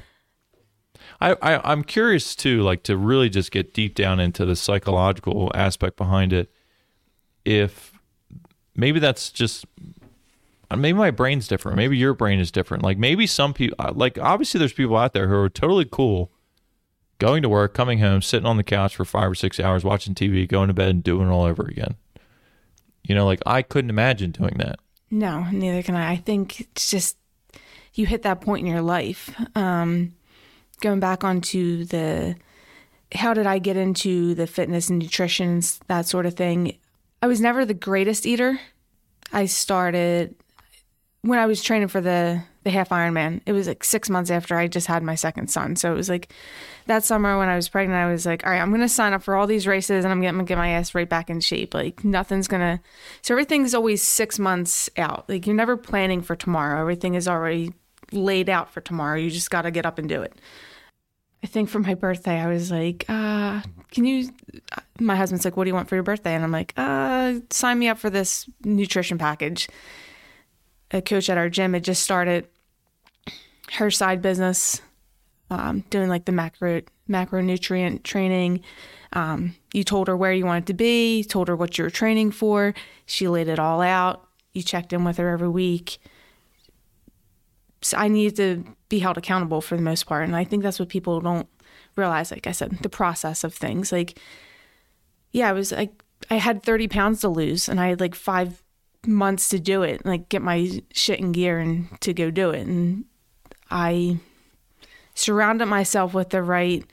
I, I I'm curious too, like to really just get deep down into the psychological aspect behind it. If maybe that's just uh, maybe my brain's different. Maybe your brain is different. Like maybe some people, like obviously there's people out there who are totally cool going to work, coming home, sitting on the couch for five or six hours, watching TV, going to bed, and doing it all over again. You know, like I couldn't imagine doing that. No, neither can I. I think it's just you hit that point in your life. Um, going back onto the how did I get into the fitness and nutrition, that sort of thing. I was never the greatest eater. I started when I was training for the the half Ironman. It was like six months after I just had my second son. So it was like that summer when I was pregnant. I was like, all right, I'm gonna sign up for all these races and I'm gonna get my ass right back in shape. Like nothing's gonna. So everything's always six months out. Like you're never planning for tomorrow. Everything is already laid out for tomorrow. You just got to get up and do it. I think for my birthday, I was like, uh, can you? My husband's like, what do you want for your birthday? And I'm like, uh, sign me up for this nutrition package. A coach at our gym had just started her side business, um, doing like the macro macronutrient training. Um, you told her where you wanted to be, told her what you were training for. She laid it all out. You checked in with her every week. So I needed to be held accountable for the most part. And I think that's what people don't realize. Like I said, the process of things. Like, yeah, I was like, I had 30 pounds to lose and I had like five months to do it, like get my shit in gear and to go do it. And I surrounded myself with the right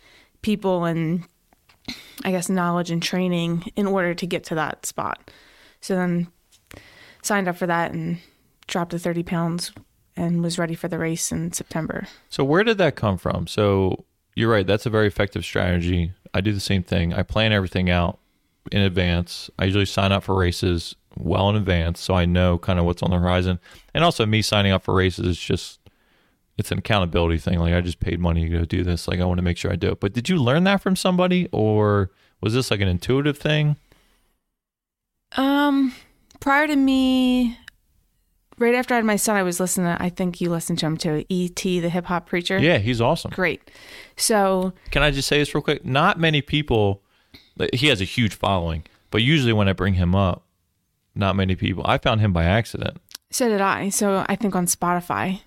people and I guess knowledge and training in order to get to that spot. So then signed up for that and dropped the 30 pounds and was ready for the race in September. So where did that come from? So you're right. That's a very effective strategy. I do the same thing. I plan everything out in advance. I usually sign up for races well in advance, so I know kind of what's on the horizon. And also, me signing up for races is just it's an accountability thing. Like I just paid money to go do this. Like I want to make sure I do it. But did you learn that from somebody, or was this like an intuitive thing? Um, prior to me, right after I had my son, I was listening. To, I think you listened to him too. E.T. the hip hop preacher. Yeah, he's awesome. Great. So Can I just say this real quick? Not many people. He has a huge following, but usually when I bring him up, not many people. I found him by accident. so did I. So I think on Spotify.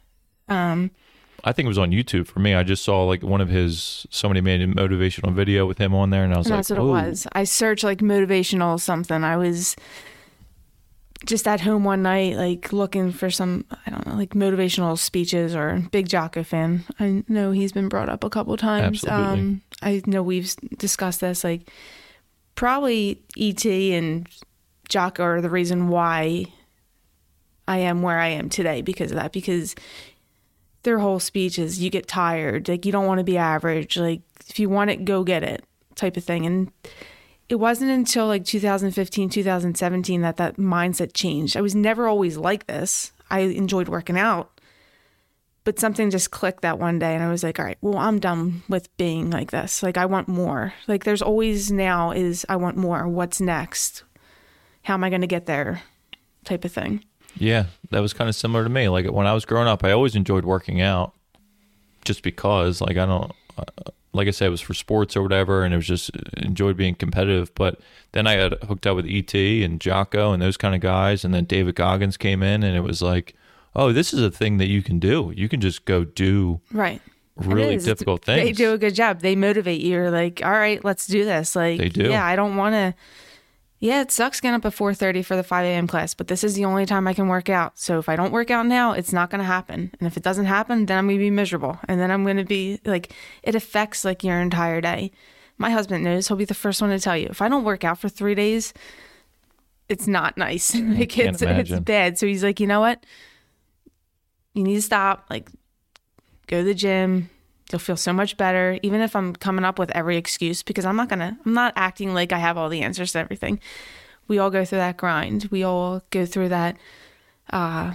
Um, I think it was on YouTube for me. I just saw like one of his somebody made a motivational video with him on there, and I was And like, that's what "Ooh." it was. I searched like motivational something. I was just at home one night, like looking for some, I don't know, like motivational speeches or big Jocko fan. I know he's been brought up a couple times. Absolutely. Um, I know we've discussed this. Like probably ET and Jocko are the reason why I am where I am today because of that. Because their whole speech is you get tired, like you don't want to be average. Like if you want it, go get it, type of thing. And it wasn't until like 2015, 2017 that that mindset changed. I was never always like this. I enjoyed working out, but something just clicked that one day, and I was like, all right, well, I'm done with being like this. Like I want more. Like there's always now is I want more. What's next? How am I going to get there? Type of thing. Yeah, that was kind of similar to me. Like when I was growing up, I always enjoyed working out, just because. Like I don't, uh, like I said, it was for sports or whatever, and it was just uh, enjoyed being competitive. But then I got hooked up with ET and Jocko and those kind of guys, and then David Goggins came in, and it was like, oh, this is a thing that you can do. You can just go do Right. Really difficult difficult They do a good job. They motivate you. You're like, all right, let's do this. Like, They do. Yeah, I don't want to. Yeah, it sucks getting up at 4:30 for the 5 a.m. class, but this is the only time I can work out. So if I don't work out now, it's not going to happen. And if it doesn't happen, then I'm going to be miserable, and then I'm going to be like, it affects like your entire day. My husband knows. He'll be the first one to tell you. If I don't work out for three days, it's not nice. like it's it's bad. So he's like, you know what? You need to stop. Like, go to the gym. You'll feel so much better. Even if I'm coming up with every excuse, because I'm not gonna. I'm not acting like I have all the answers to everything. We all go through that grind. We all go through that. Uh,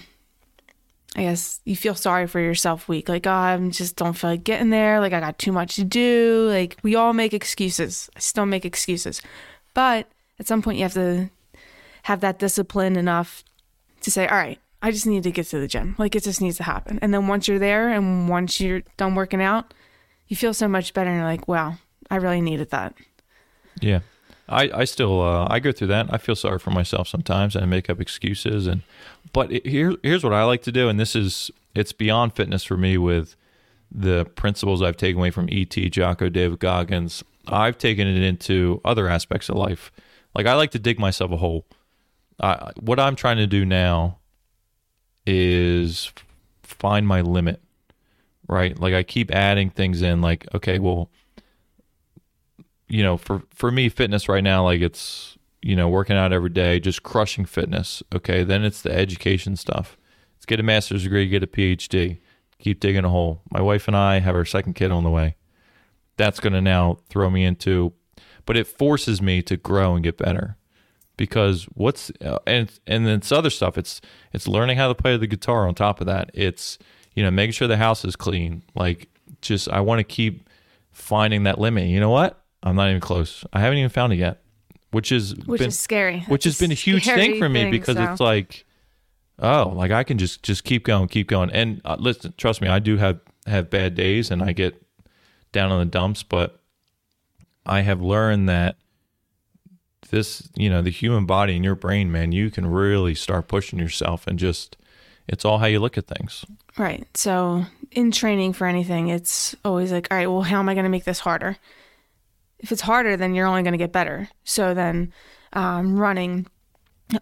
I guess you feel sorry for yourself week. Like, oh, I just don't feel like getting there. Like, I got too much to do. Like, we all make excuses. I still make excuses. But at some point, you have to have that discipline enough to say, all right, I just need to get to the gym. Like, it just needs to happen. And then once you're there and once you're done working out, you feel so much better. And you're like, wow, I really needed that. Yeah. I, I still uh, I go through that. I feel sorry for myself sometimes, and I make up excuses. And but it, here here's what I like to do, and this is it's beyond fitness for me with the principles I've taken away from ET, Jocko, David Goggins. I've taken it into other aspects of life. Like I like to dig myself a hole. I, what I'm trying to do now is find my limit. Right? Like I keep adding things in. Like okay, well you know, for for me, fitness right now, like it's you know working out every day, just crushing fitness. Okay, then it's the education stuff. Let's get a master's degree, get a PhD, keep digging a hole. My wife and I have our second kid on the way. That's going to now throw me into, but it forces me to grow and get better because what's uh, and and then it's other stuff. It's it's learning how to play the guitar. On top of that, it's you know making sure the house is clean. Like just I want to keep finding that limit. You know what? I'm not even close. I haven't even found it yet, which is Which been, is scary. which has That's been a huge thing for me thing, because so. it's like, oh, like I can just just keep going, keep going. And uh, listen, trust me, I do have have bad days and I get down in the dumps, but I have learned that this, you know, the human body and your brain, man, you can really start pushing yourself and just it's all how you look at things. Right. So in training for anything, it's always like, all right, well, how am I going to make this harder? If it's harder, then you're only going to get better. So then um, running,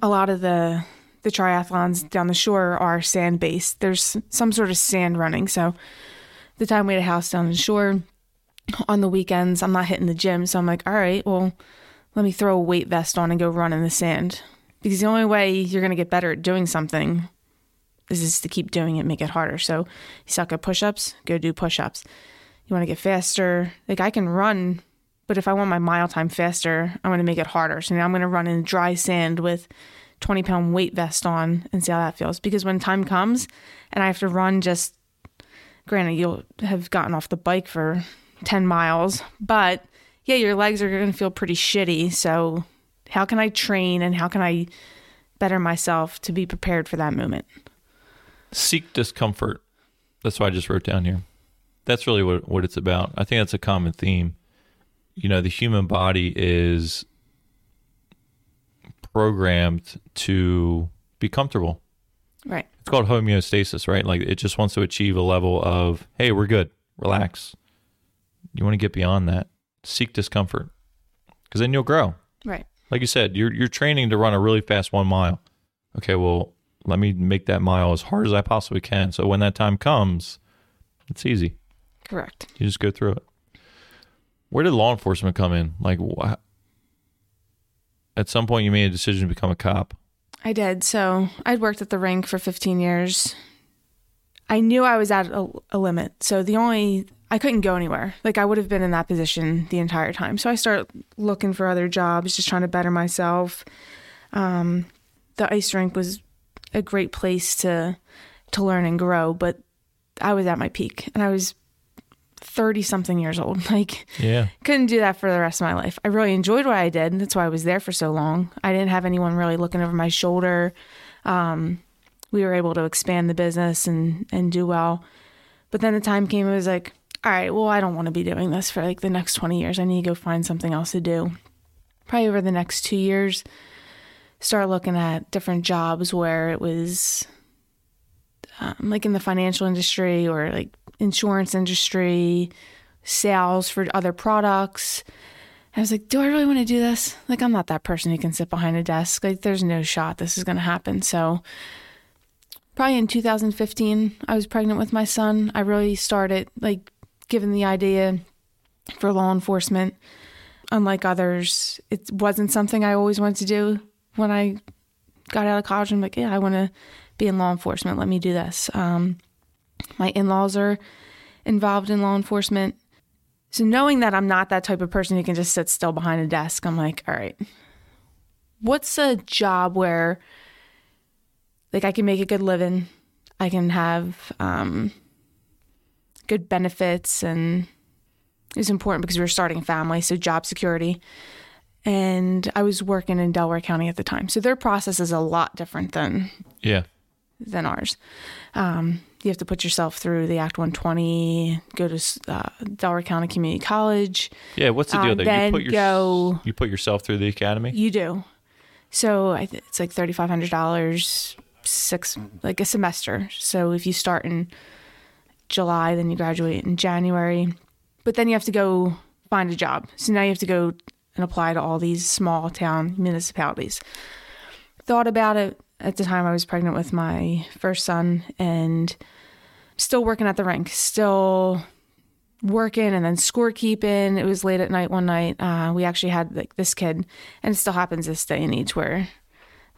a lot of the the triathlons down the shore are sand based. There's some sort of sand running. So the time we had a house down the shore on the weekends, I'm not hitting the gym. So I'm like, all right, well, let me throw a weight vest on and go run in the sand. Because the only way you're going to get better at doing something is just to keep doing it, and make it harder. So you suck at push ups, go do push ups. You want to get faster. Like I can run, but if I want my mile time faster, I'm going to make it harder. So now I'm going to run in dry sand with 20 pound weight vest on and see how that feels. Because when time comes and I have to run just, granted, you'll have gotten off the bike for 10 miles, but yeah, your legs are going to feel pretty shitty. So how can I train and how can I better myself to be prepared for that moment? Seek discomfort. That's what I just wrote down here. That's really what, what it's about. I think that's a common theme. You know, the human body is programmed to be comfortable. Right. It's called homeostasis, right? Like it just wants to achieve a level of, hey, we're good, relax. You want to get beyond that. Seek discomfort, because then you'll grow. Right. Like you said, you're you're training to run a really fast one mile. Okay, well, let me make that mile as hard as I possibly can. So when that time comes, it's easy. Correct. You just go through it. Where did law enforcement come in? Like, wh- at some point, you made a decision to become a cop. I did. So I'd worked at the rink for 15 years. I knew I was at a, a, limit. So the only, I couldn't go anywhere. Like I would have been in that position the entire time. So I start looking for other jobs, just trying to better myself. Um, the ice rink was a great place to to learn and grow, but I was at my peak and I was 30 something years old. Like, yeah, couldn't do that for the rest of my life. I really enjoyed what I did. and That's why I was there for so long. I didn't have anyone really looking over my shoulder. Um, we were able to expand the business and, and do well. But then the time came, it was like, all right, well, I don't want to be doing this for like the next 20 years. I need to go find something else to do. Probably over the next two years, start looking at different jobs where it was um, like in the financial industry or like insurance industry, sales for other products. I was like, do I really want to do this? Like, I'm not that person who can sit behind a desk. Like, there's no shot this is going to happen. So, probably in 2015, I was pregnant with my son. I really started, like, given the idea for law enforcement. Unlike others, it wasn't something I always wanted to do when I got out of college. I'm like, yeah, I want to be in law enforcement. Let me do this. Um, my in laws are involved in law enforcement. So, knowing that I'm not that type of person who can just sit still behind a desk, I'm like, all right, what's a job where like I can make a good living? I can have um, good benefits, and it was important because we were starting a family, so job security. And I was working in Delaware County at the time, so their process is a lot different than yeah than ours. Um, you have to put yourself through the Act 120, go to uh, Delaware County Community College. Yeah, what's the deal Um, there? then you put your, go- you put yourself through the academy. You do. So I th- it's like thirty five hundred dollars six like a semester. So if you start in July, then you graduate in January. But then you have to go find a job. So now you have to go and apply to all these small town municipalities. Thought about it at the time I was pregnant with my first son and still working at the rink, still working and then scorekeeping. It was late at night one night. Uh, we actually had like this kid, and it still happens this day and age where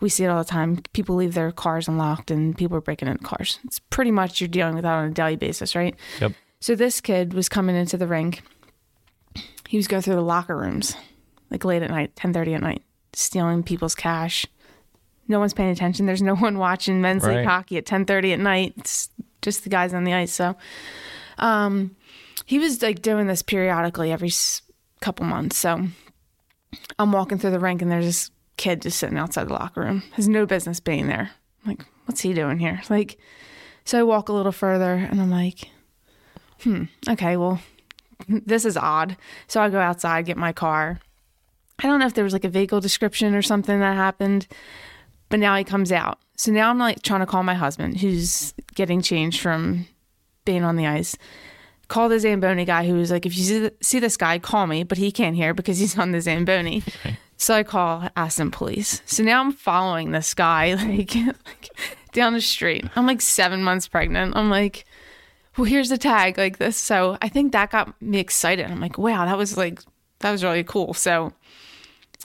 we see it all the time. People leave their cars unlocked and people are breaking into cars. It's pretty much you're dealing with that on a daily basis, right? Yep. So this kid was coming into the rink. He was going through the locker rooms, like late at night, ten thirty at night, stealing people's cash. No one's paying attention. There's no one watching men's Right. league hockey at ten thirty at night. It's just the guys on the ice. So, um, he was like doing this periodically every s- couple months. So, I'm walking through the rink and there's this kid just sitting outside the locker room. Has no business being there. I'm like, what's he doing here? Like, so I walk a little further and I'm like, hmm, okay, well, this is odd. So I go outside, get my car. I don't know if there was like a vehicle description or something that happened, but now he comes out. So now I'm like trying to call my husband who's getting changed from being on the ice. Call the Zamboni guy who was like, if you see, th- see this guy, call me, but he can't hear because he's on the Zamboni. So I call Aston Police. So now I'm following this guy like, like down the street. I'm like seven months pregnant. I'm like, well, here's the tag like this. So I think that got me excited. I'm like, wow, that was like, that was really cool. So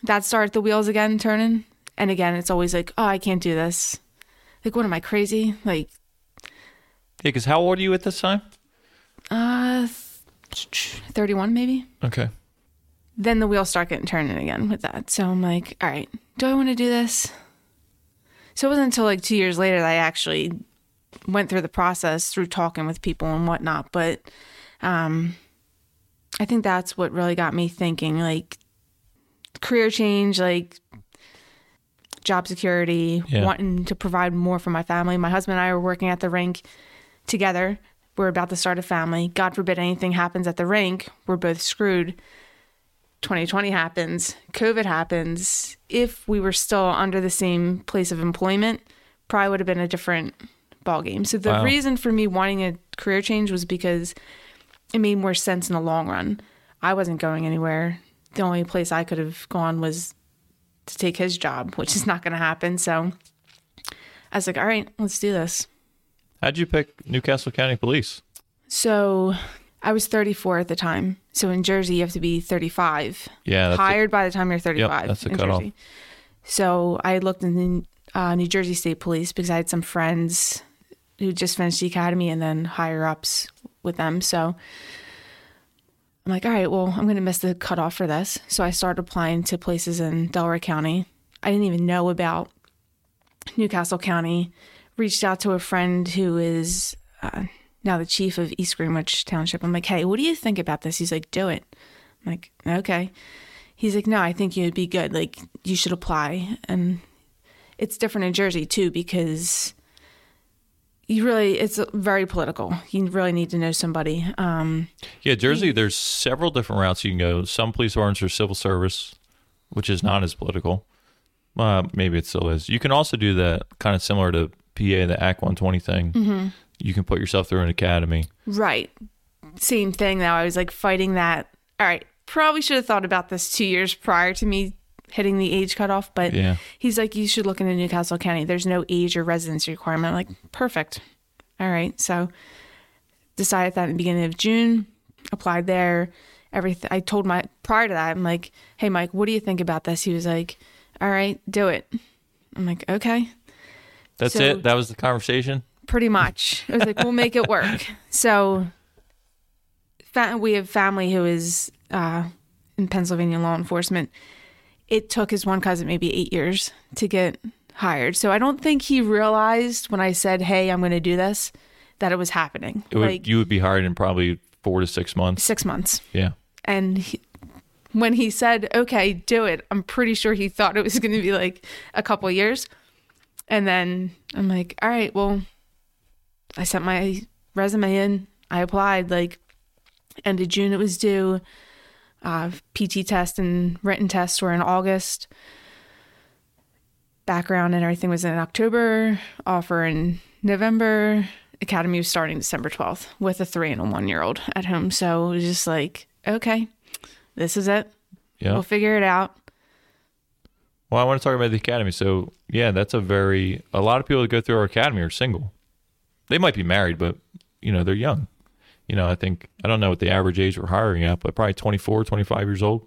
that started the wheels again turning. And again, it's always like, oh, I can't do this. Like, what am I crazy? Like, Yeah, because how old are you at this time? uh, 31 maybe. Okay. Then the wheels start getting turning again with that. So I'm like, all right, do I want to do this? So it wasn't until like two years later that I actually went through the process through talking with people and whatnot. But um, I think that's what really got me thinking like career change, like job security, Yeah. wanting to provide more for my family. My husband and I were working at the rink together. We're about to start a family. God forbid anything happens at the rink, we're both screwed. 2020 happens, COVID happens. If we were still under the same place of employment, probably would have been a different ball game. So the Wow. reason for me wanting a career change was because it made more sense in the long run. I wasn't going anywhere. The only place I could have gone was to take his job, which is not going to happen. So I was like, all right, let's do this. How'd you pick New Castle County Police? So I was 34 at the time. So in Jersey, you have to be 35. Yeah, that's a- hired by the time you're 35 that's the in cutoff. Jersey. So I looked in the uh, New Jersey State Police because I had some friends who just finished the academy and then higher ups with them. So I'm like, all right, well, I'm going to miss the cutoff for this. So I started applying to places in Delaware County. I didn't even know about New Castle County. Reached out to a friend who is uh, now the chief of East Greenwich Township. I'm like, hey, what do you think about this? He's like, do it. I'm like, okay. He's like, no, I think you'd be good. Like, you should apply. And it's different in Jersey too because you really, it's very political. You really need to know somebody. Um, Yeah, Jersey, there's several different routes you can go. Some police departments are civil service, which is not as political. Uh, maybe it still is. You can also do that kind of similar to PA, the Act 120 thing. Mm-hmm. You can put yourself through an academy. Right. Same thing though. I was like fighting that. All right. Probably should have thought about this two years prior to me hitting the age cutoff, but Yeah. he's like, you should look into New Castle County. There's no age or residency requirement. I'm like, perfect. All right. So decided that in the beginning of June, applied there. Everything I told my prior to that, I'm like, hey Mike, what do you think about this? He was like, All right, do it. I'm like, okay. That's So- it. That was the conversation. Pretty much. I was like, we'll make it work. So fa- we have family who is uh, in Pennsylvania law enforcement. It took his one cousin maybe eight years to get hired. So I don't think he realized when I said, hey, I'm going to do this, that it was happening. It would, like you would be hired in probably four to six months. six months. Yeah. And he, when he said, okay, do it, I'm pretty sure he thought it was going to be like a couple years. And then I'm like, all right, well, I sent my resume in. I applied like end of June, it was due. Uh, PT test and written tests were in August. Background and everything was in October. Offer in November. Academy was starting December 12th with a three and a one year old at home. So it was just like, okay, this is it. Yeah. We'll figure it out. Well, I want to talk about the academy. So, yeah, that's a very, a lot of people that go through our academy are single. They might be married, but, you know, they're young. You know, I think, I don't know what the average age we're hiring at, but probably 24, 25 years old.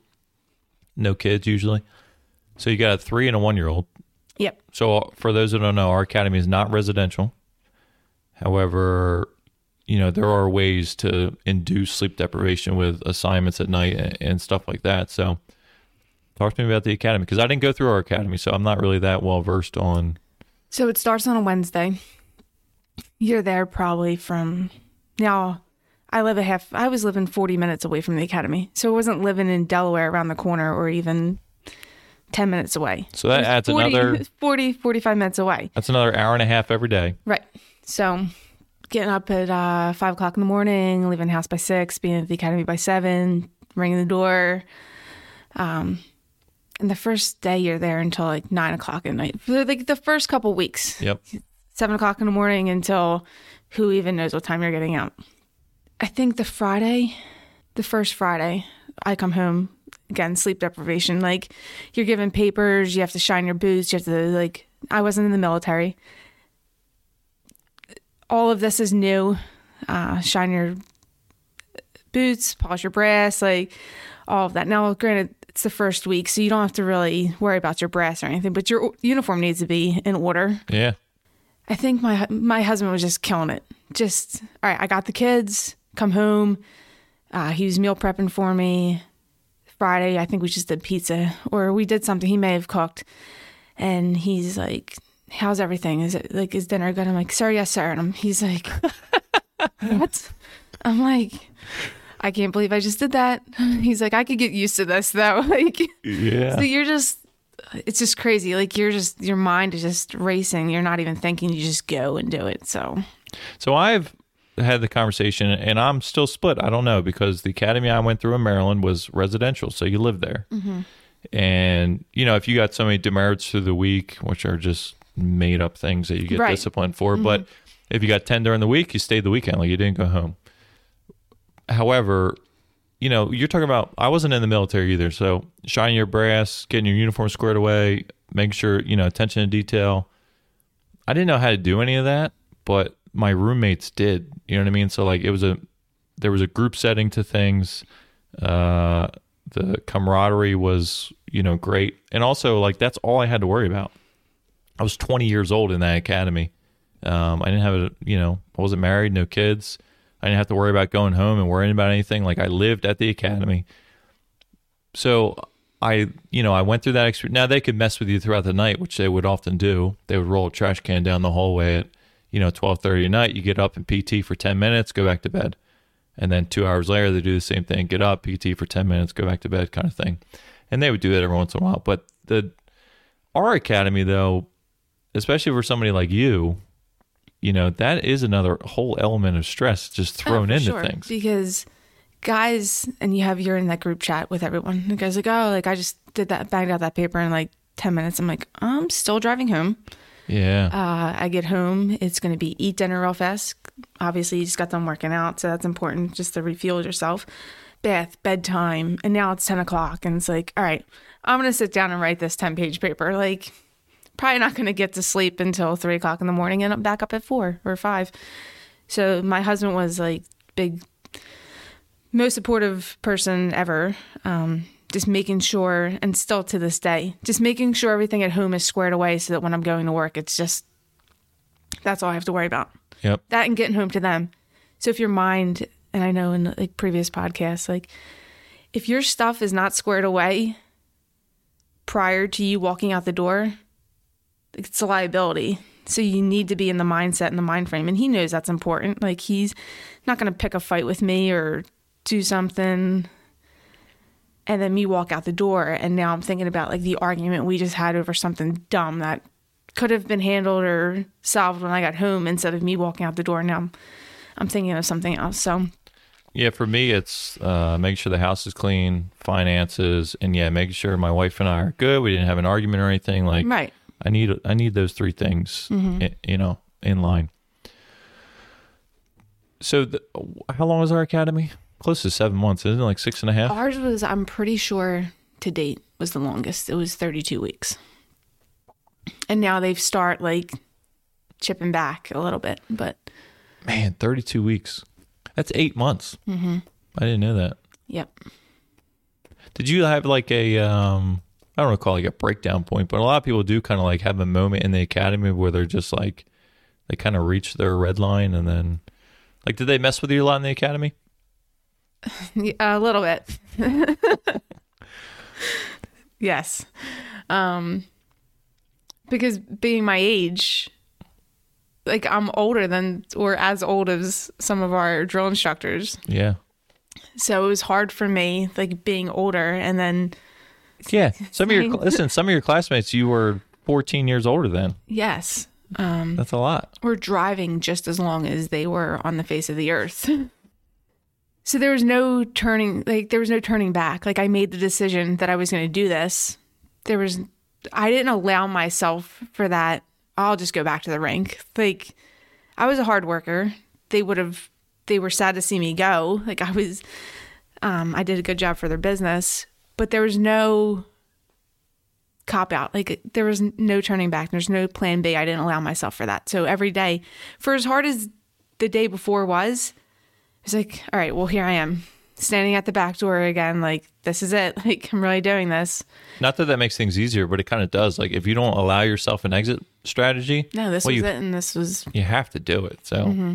No kids usually. So you got a three and a one year old. Yep. So, uh, for those that don't know, our academy is not residential. However, you know, there are ways to induce sleep deprivation with assignments at night and stuff like that. So, talk to me about the academy because I didn't go through our academy, so I'm not really that well versed on. So it starts on a Wednesday. You're there probably from now. I live a half. I was living 40 minutes away from the academy, so I wasn't living in Delaware around the corner or even 10 minutes away. So that adds 40, another. 40, 45 minutes away. That's another hour and a half every day. Right. So getting up at uh, five o'clock in the morning, leaving the house by six, being at the academy by seven, ringing the door. Um, and the first day you're there until like nine o'clock at night. Like the first couple weeks, Yep. Seven o'clock in the morning until who even knows what time you're getting out. I think the Friday, the first Friday, I come home again, sleep deprivation. Like you're given papers, you have to shine your boots, you have to like. I wasn't in the military. All of this is new. Uh, shine your boots, polish your brass, like all of that. Now, granted, it's the first week, so you don't have to really worry about your brass or anything, but your uniform needs to be in order. Yeah. I think my my husband was just killing it. Just all right, I got the kids. Come home. Uh, he was meal prepping for me. Friday, I think we just did pizza or we did something. He may have cooked, and he's like, "How's everything? Is it like is dinner good?" I'm like, "Sir, yes, sir." And I'm, he's like, "What?" I'm like, "I can't believe I just did that." He's like, "I could get used to this though." Like, Yeah. so you're just it's just crazy. Like you're just your mind is just racing. You're not even thinking. You just go and do it. So So I've had the conversation, and I'm still split. I don't know because the academy I went through in Maryland was residential, so you live there. Mm-hmm. And you know, if you got so many demerits through the week, which are just made up things that you get Right. disciplined for. Mm-hmm. But if you got 10 during the week, you stayed the weekend, like you didn't go home. However, you know, you're talking about, I wasn't in the military either. So shining your brass, getting your uniform squared away, making sure, you know, attention to detail. I didn't know how to do any of that, but my roommates did. You know what I mean? So like it was a, there was a group setting to things. Uh, the camaraderie was, you know, great. And also like that's all I had to worry about. I was 20 years old in that academy. Um, I didn't have a, you know, I wasn't married, no kids. I didn't have to worry about going home and worrying about anything. Like I lived at the academy. So I, you know, I went through that experience. Now they could mess with you throughout the night, which they would often do. They would roll a trash can down the hallway at, you know, 1230 at night. You get up in PT for 10 minutes, go back to bed. And then two hours later, they do the same thing. Get up, PT for 10 minutes, go back to bed kind of thing. And they would do that every once in a while. But the, our academy though, especially for somebody like you, you know, that is another whole element of stress just Oh, thrown for into sure. things. Because guys, and you have you're in that group chat with everyone. The guys like, oh, like I just did that, banged out that paper in like ten minutes. I'm like, I'm still driving home. Yeah. Uh, I get home. It's going to be eat dinner real fast. Obviously, you just got done working out, so that's important just to refuel yourself. Bath, bedtime, and now it's ten o'clock, and it's like, all right, I'm going to sit down and write this ten page paper. Like, probably not going to get to sleep until three o'clock in the morning, and I'm back up at four or five. So my husband was like big, most supportive person ever. Um, just making sure, and still to this day, just making sure everything at home is squared away so that when I'm going to work, it's just that's all I have to worry about. Yep. That and getting home to them. So if your mind, and I know in like previous podcasts, like if your stuff is not squared away prior to you walking out the door, it's a liability. So you need to be in the mindset and the mind frame. And he knows that's important. Like he's not going to pick a fight with me or do something and then me walk out the door and now I'm thinking about like the argument we just had over something dumb that could have been handled or solved when I got home instead of me walking out the door. Now I'm, I'm thinking of something else. So Yeah, for me, it's uh, making sure the house is clean, finances, and yeah, making sure my wife and I are good. We didn't have an argument or anything. Like, right. I need I need those three things, i- you know, in line. So, the, how long was our academy? Close to seven months, isn't it? Like six and a half. Ours was, I'm pretty sure to date, was the longest. It was 32 weeks. And now they've start like chipping back a little bit, but Man, thirty-two weeks. That's eight months. Mm-hmm. I didn't know that. yep. Did you have like a um? I don't to call it like a breakdown point, but a lot of people do kind of like have a moment in the academy where they're just like they kind of reach their red line and then like did they mess with you a lot in the academy? A little bit. yes. Um because being my age like I'm older than or as old as some of our drill instructors. Yeah. So it was hard for me like being older and then Yeah. Some of your listen, some of your classmates you were 14 years older than. yes, um That's a lot. We're driving just as long as they were on the face of the earth. so there was no turning like there was no turning back. Like I made the decision that I was going to do this. There was I didn't allow myself for that. I'll just go back to the rink. Like I was a hard worker. They would have they were sad to see me go. Like I was um I did a good job for their business, but there was no cop out. Like there was no turning back. There's no plan B. I didn't allow myself for that. So every day, for as hard as the day before was, it's like, all right, well here I am, standing at the back door again. Like this is it. Like I'm really doing this. Not that that makes things easier, but it kind of does. Like if you don't allow yourself an exit strategy, No, this well, was you, it, and this was you have to do it. So Mm-hmm.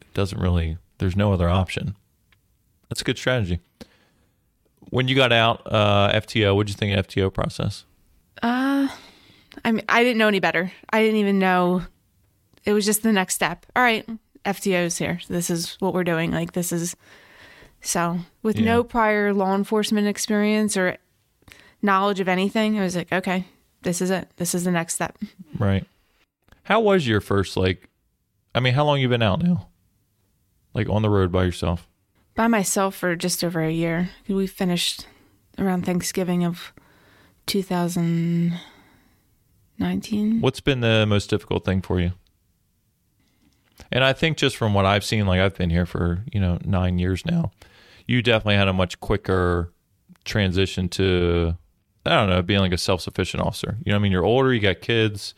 it doesn't really. There's no other option. That's a good strategy. When you got out uh, FTO, what did you think of FTO process? Uh, I mean, I didn't know any better. I didn't even know. It was just the next step. All right, FTO's here. This is what we're doing. Like this is. So with Yeah. no prior law enforcement experience or knowledge of anything, I was like, okay, this is it. This is the next step. Right. How was your first like? I mean, how long you been out now? Like on the road by yourself? By myself for just over a year. We finished around Thanksgiving of 2019. What's been the most difficult thing for you? And I think just from what I've seen, like I've been here for, you know, nine years now, you definitely had a much quicker transition to, I don't know, being like a self sufficient officer. You know what I mean? You're older, you got kids.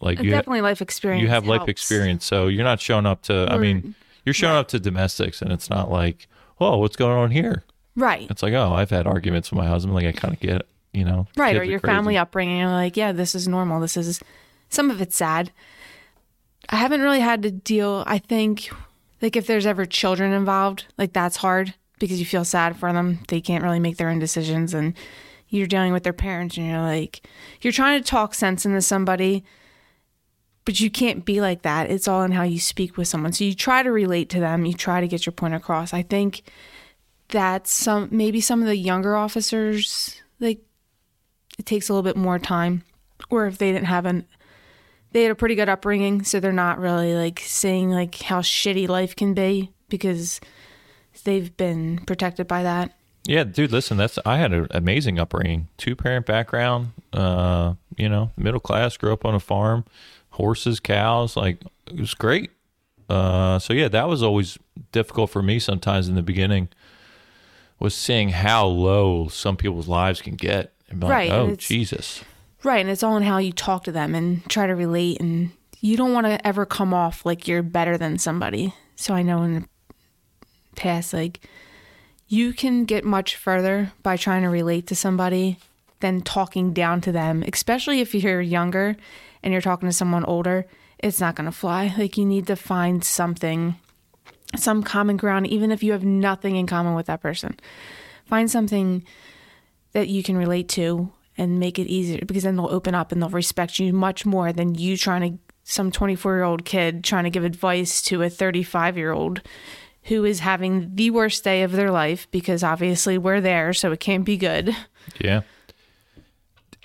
Like uh, you, ha- Definitely life experience. you have life experience. So you're not showing up to, I mean, you're showing up to domestics and it's not like, oh, what's going on here? Right. It's like, oh, I've had arguments with my husband. Like I kind of get, you know, Right. Or your crazy. family upbringing. You're like, yeah, this is normal. This is, some of it's sad. I haven't really had to deal, I think, like if there's ever children involved, like that's hard because you feel sad for them. They can't really make their own decisions and you're dealing with their parents and you're like, you're trying to talk sense into somebody, but you can't be like that. It's all in how you speak with someone. So you try to relate to them, you try to get your point across. I think that some maybe some of the younger officers like it takes a little bit more time or if they didn't have an they had a pretty good upbringing so they're not really like saying like how shitty life can be because they've been protected by that Yeah, dude, listen, that's I had an amazing upbringing. Two parent background, uh, you know, middle class, grew up on a farm, horses, cows, like it was great. Uh so yeah, that was always difficult for me sometimes in the beginning was seeing how low some people's lives can get. And be Right, and oh Jesus. right and it's all in how you talk to them and try to relate and you don't want to ever come off like you're better than somebody so i know in the past like you can get much further by trying to relate to somebody than talking down to them especially if you're younger and you're talking to someone older it's not going to fly. Like you need to find something some common ground even if you have nothing in common with that person. Find something that you can relate to and make it easier because then they'll open up and they'll respect you much more than you trying to some 24 year old kid trying to give advice to a 35 year old who is having the worst day of their life because obviously we're there so it can't be good. Yeah.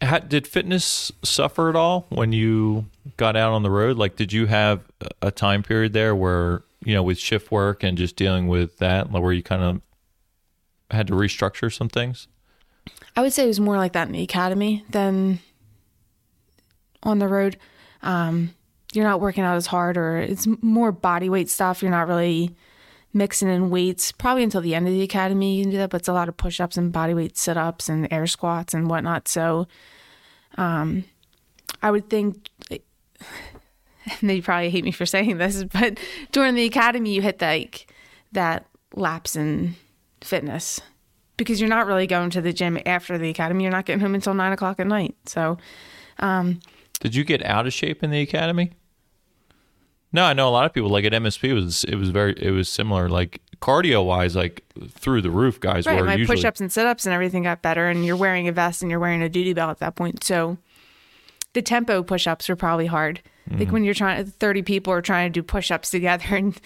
How, did fitness suffer at all when you got out on the road? Like, did you have a- time period there where, you know, with shift work and just dealing with that, where you kind of had to restructure some things? I would say it was more like that in the academy than on the road. Um, you're not working out as hard, or it's more body weight stuff. You're not really mixing in weights. Probably until the end of the academy, you can do that, but it's a lot of push ups and body weight sit ups and air squats and whatnot. So, um, I would think. They probably hate me for saying this, but during the academy, you hit like that lapse in fitness because you're not really going to the gym after the academy. You're not getting home until nine o'clock at night. So, um, Did you get out of shape in the academy? No, I know a lot of people like at MSP it was it was very it was similar like cardio wise like through the roof guys right, were my usually push ups and sit ups and everything got better. And you're wearing a vest and you're wearing a duty belt at that point. So, the tempo push ups were probably hard. Like when you're trying, 30 people are trying to do push ups together and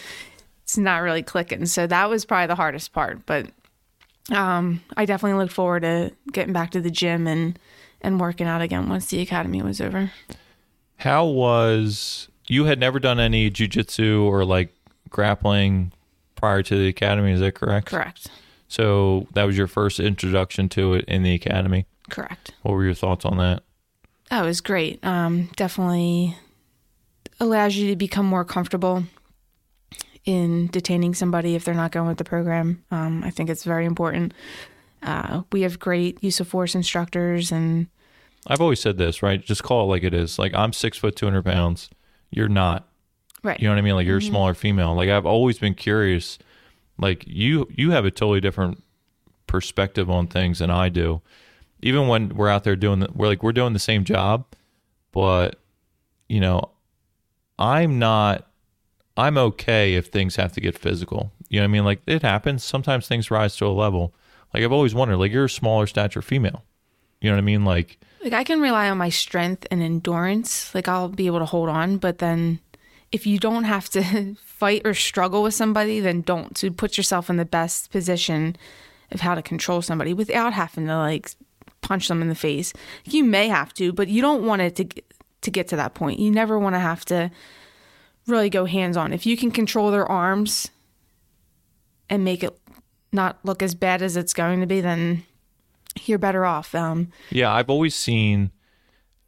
it's not really clicking. So, that was probably the hardest part. But um, I definitely look forward to getting back to the gym and, and working out again once the academy was over. How was you had never done any jujitsu or like grappling prior to the academy? Is that correct? Correct. So that was your first introduction to it in the academy. Correct. What were your thoughts on that? Oh, it was great. Um, definitely allows you to become more comfortable in detaining somebody if they're not going with the program. Um, I think it's very important. Uh, we have great use of force instructors, and I've always said this, right? Just call it like it is. Like I'm six foot, two hundred pounds. You're not. right, You know what I mean? Like you're a mm-hmm. smaller female. Like I've always been curious. Like you, you have a totally different perspective on things than I do. Even when we're out there doing, the, we're like we're doing the same job, but you know, I'm not. I'm okay if things have to get physical. You know what I mean? Like it happens. Sometimes things rise to a level. Like I've always wondered. Like you're a smaller stature female. You know what I mean? Like like I can rely on my strength and endurance. Like I'll be able to hold on, but then if you don't have to fight or struggle with somebody, then don't. So put yourself in the best position of how to control somebody without having to like punch them in the face. You may have to, but you don't want it to to get to that point. You never want to have to really go hands on. If you can control their arms and make it not look as bad as it's going to be, then you're better off. Um, Yeah, I've always seen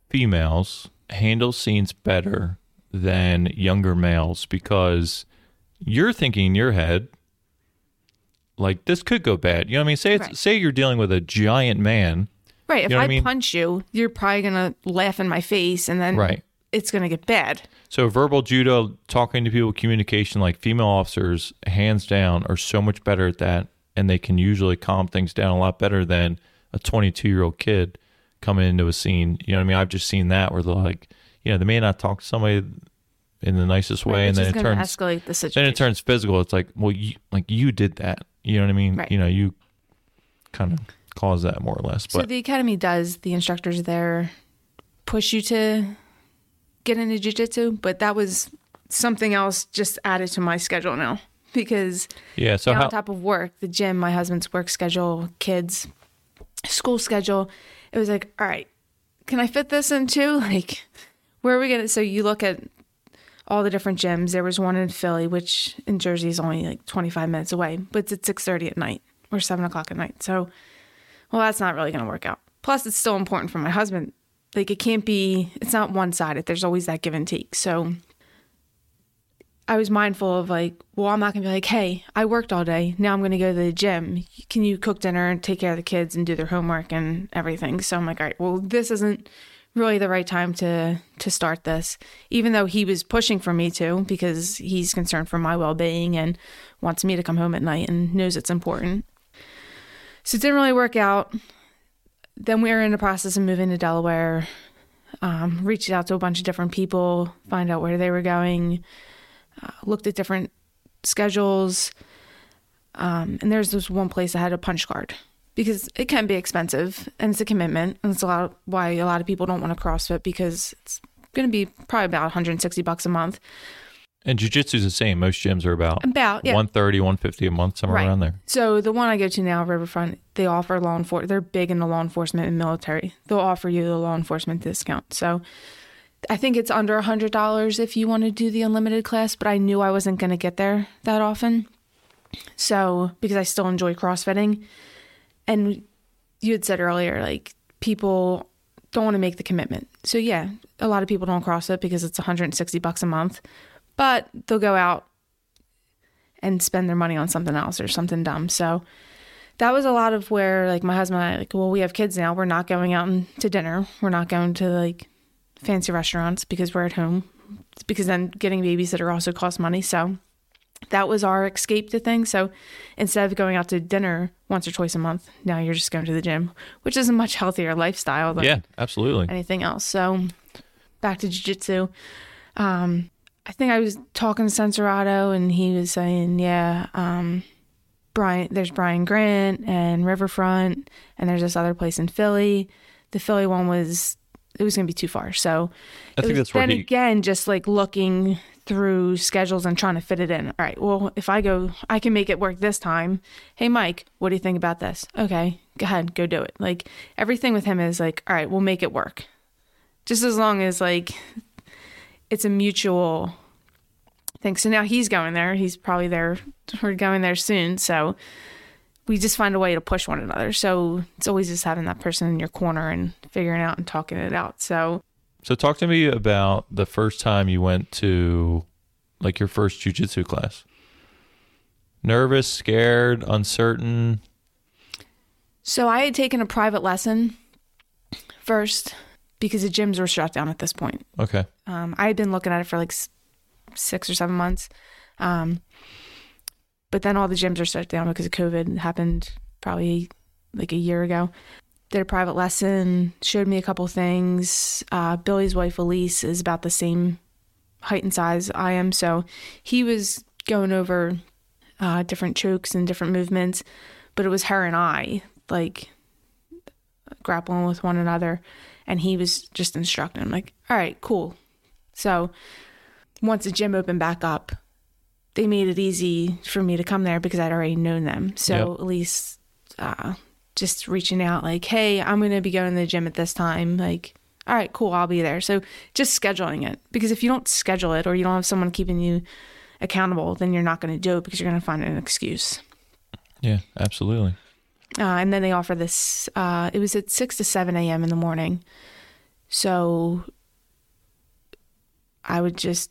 females handle scenes better than younger males because you're thinking in your head like this could go bad. You know what I mean? Say it's Right. say you're dealing with a giant man, Right. If know I, I mean? punch you, you're probably gonna laugh in my face, and then right? it's gonna get bad. So verbal judo, talking to people, communication, like female officers, hands down, are so much better at that, and they can usually calm things down a lot better than a 22 year old kid coming into a scene. You know what I mean? I've just seen that where they're like, you know, they may not talk to somebody in the nicest way, Right, and then it turns escalate the situation. then it turns physical. It's like, well, you like you did that. You know what I mean? Right. You know, you kind of caused that more or less. So But the academy does the instructors there push you to get into jujitsu, but that was something else just added to my schedule now because yeah. So on how? top of work, the gym, my husband's work schedule, kids, school schedule, it was like, all right, can I fit this into like where are we gonna? So you look at all the different gyms. There was one in Philly, which in Jersey is only like 25 minutes away, but it's at 6:30 at night or 7 o'clock at night. So, well, that's not really gonna work out. Plus, it's still important for my husband. Like it can't be. It's not one sided. There's always that give and take. So. I was mindful of like, well, I'm not gonna be like, hey, I worked all day. Now I'm gonna go to the gym. Can you cook dinner and take care of the kids and do their homework and everything? So I'm like, all right, well, this isn't really the right time to to start this. Even though he was pushing for me to, because he's concerned for my well being and wants me to come home at night and knows it's important. So it didn't really work out. Then we were in the process of moving to Delaware. Um, reached out to a bunch of different people, find out where they were going uh, looked at different schedules. Um, and there's this one place that had a punch card because it can be expensive and it's a commitment. And it's a lot of, why a lot of people don't want to CrossFit because it's going to be probably about 160 bucks a month. and jujitsu's the same. Most gyms are about About, yeah. 130, 150 a month, somewhere Right. around there. So the one I go to now, Riverfront, they offer law enforcement. They're big in the law enforcement and military. They'll offer you the law enforcement discount. So I think it's under a hundred dollars if you want to do the unlimited class. But I knew I wasn't going to get there that often. So because I still enjoy CrossFitting, and you had said earlier, like people don't want to make the commitment. So yeah, a lot of people don't CrossFit because it's 160 bucks a month, but they'll go out and spend their money on something else or something dumb. So that was a lot of where like my husband and I like, well, we have kids now. We're not going out to dinner. We're not going to like fancy restaurants because we're at home. Because then getting babysitter also costs money. So that was our escape to things. So instead of going out to dinner once or twice a month, now you're just going to the gym, which is a much healthier lifestyle than Yeah, absolutely. anything else. So back to jiu-jitsu. Um, I think I was talking to Senserato and he was saying, yeah, um, Brian, there's Brian Grant and Riverfront and there's this other place in Philly. The Philly one was, it was going to be too far. So I think was that's then he. again, just like looking through schedules and trying to fit it in. All right, well, if I go, I can make it work this time. Hey, Mike, what do you think about this? Okay, go ahead, go do it. Like everything with him is like, all right, we'll make it work. Just as long as like it's a mutual thing. So now he's going there. He's probably there. We're going there soon. So we just find a way to push one another. So it's always just having that person in your corner and figuring out and talking it out. So So talk to me about the first time you went to like your first jujitsu class. Nervous, scared, uncertain. So I had taken a private lesson first because the gyms were shut down at this point. Okay. Um, I had been looking at it for like six or seven months. Um, but then all the gyms are shut down because of COVID. It happened probably like a year ago. Did a private lesson, showed me a couple things. Uh, Billy's wife, Elise, is about the same height and size I am. So he was going over uh, different chokes and different movements, but it was her and I, like grappling with one another. And he was just instructing. I'm like, all right, cool. So once the gym opened back up, they made it easy for me to come there because I'd already known them. So Yep. at least uh, just reaching out, like, hey, I'm going to be going to the gym at this time. Like, all right, cool, I'll be there. So just scheduling it because if you don't schedule it or you don't have someone keeping you accountable, then you're not going to do it because you're going to find an excuse. Yeah, absolutely. Uh, and then they offer this. Uh, it was at six to seven a.m. in the morning. So I would just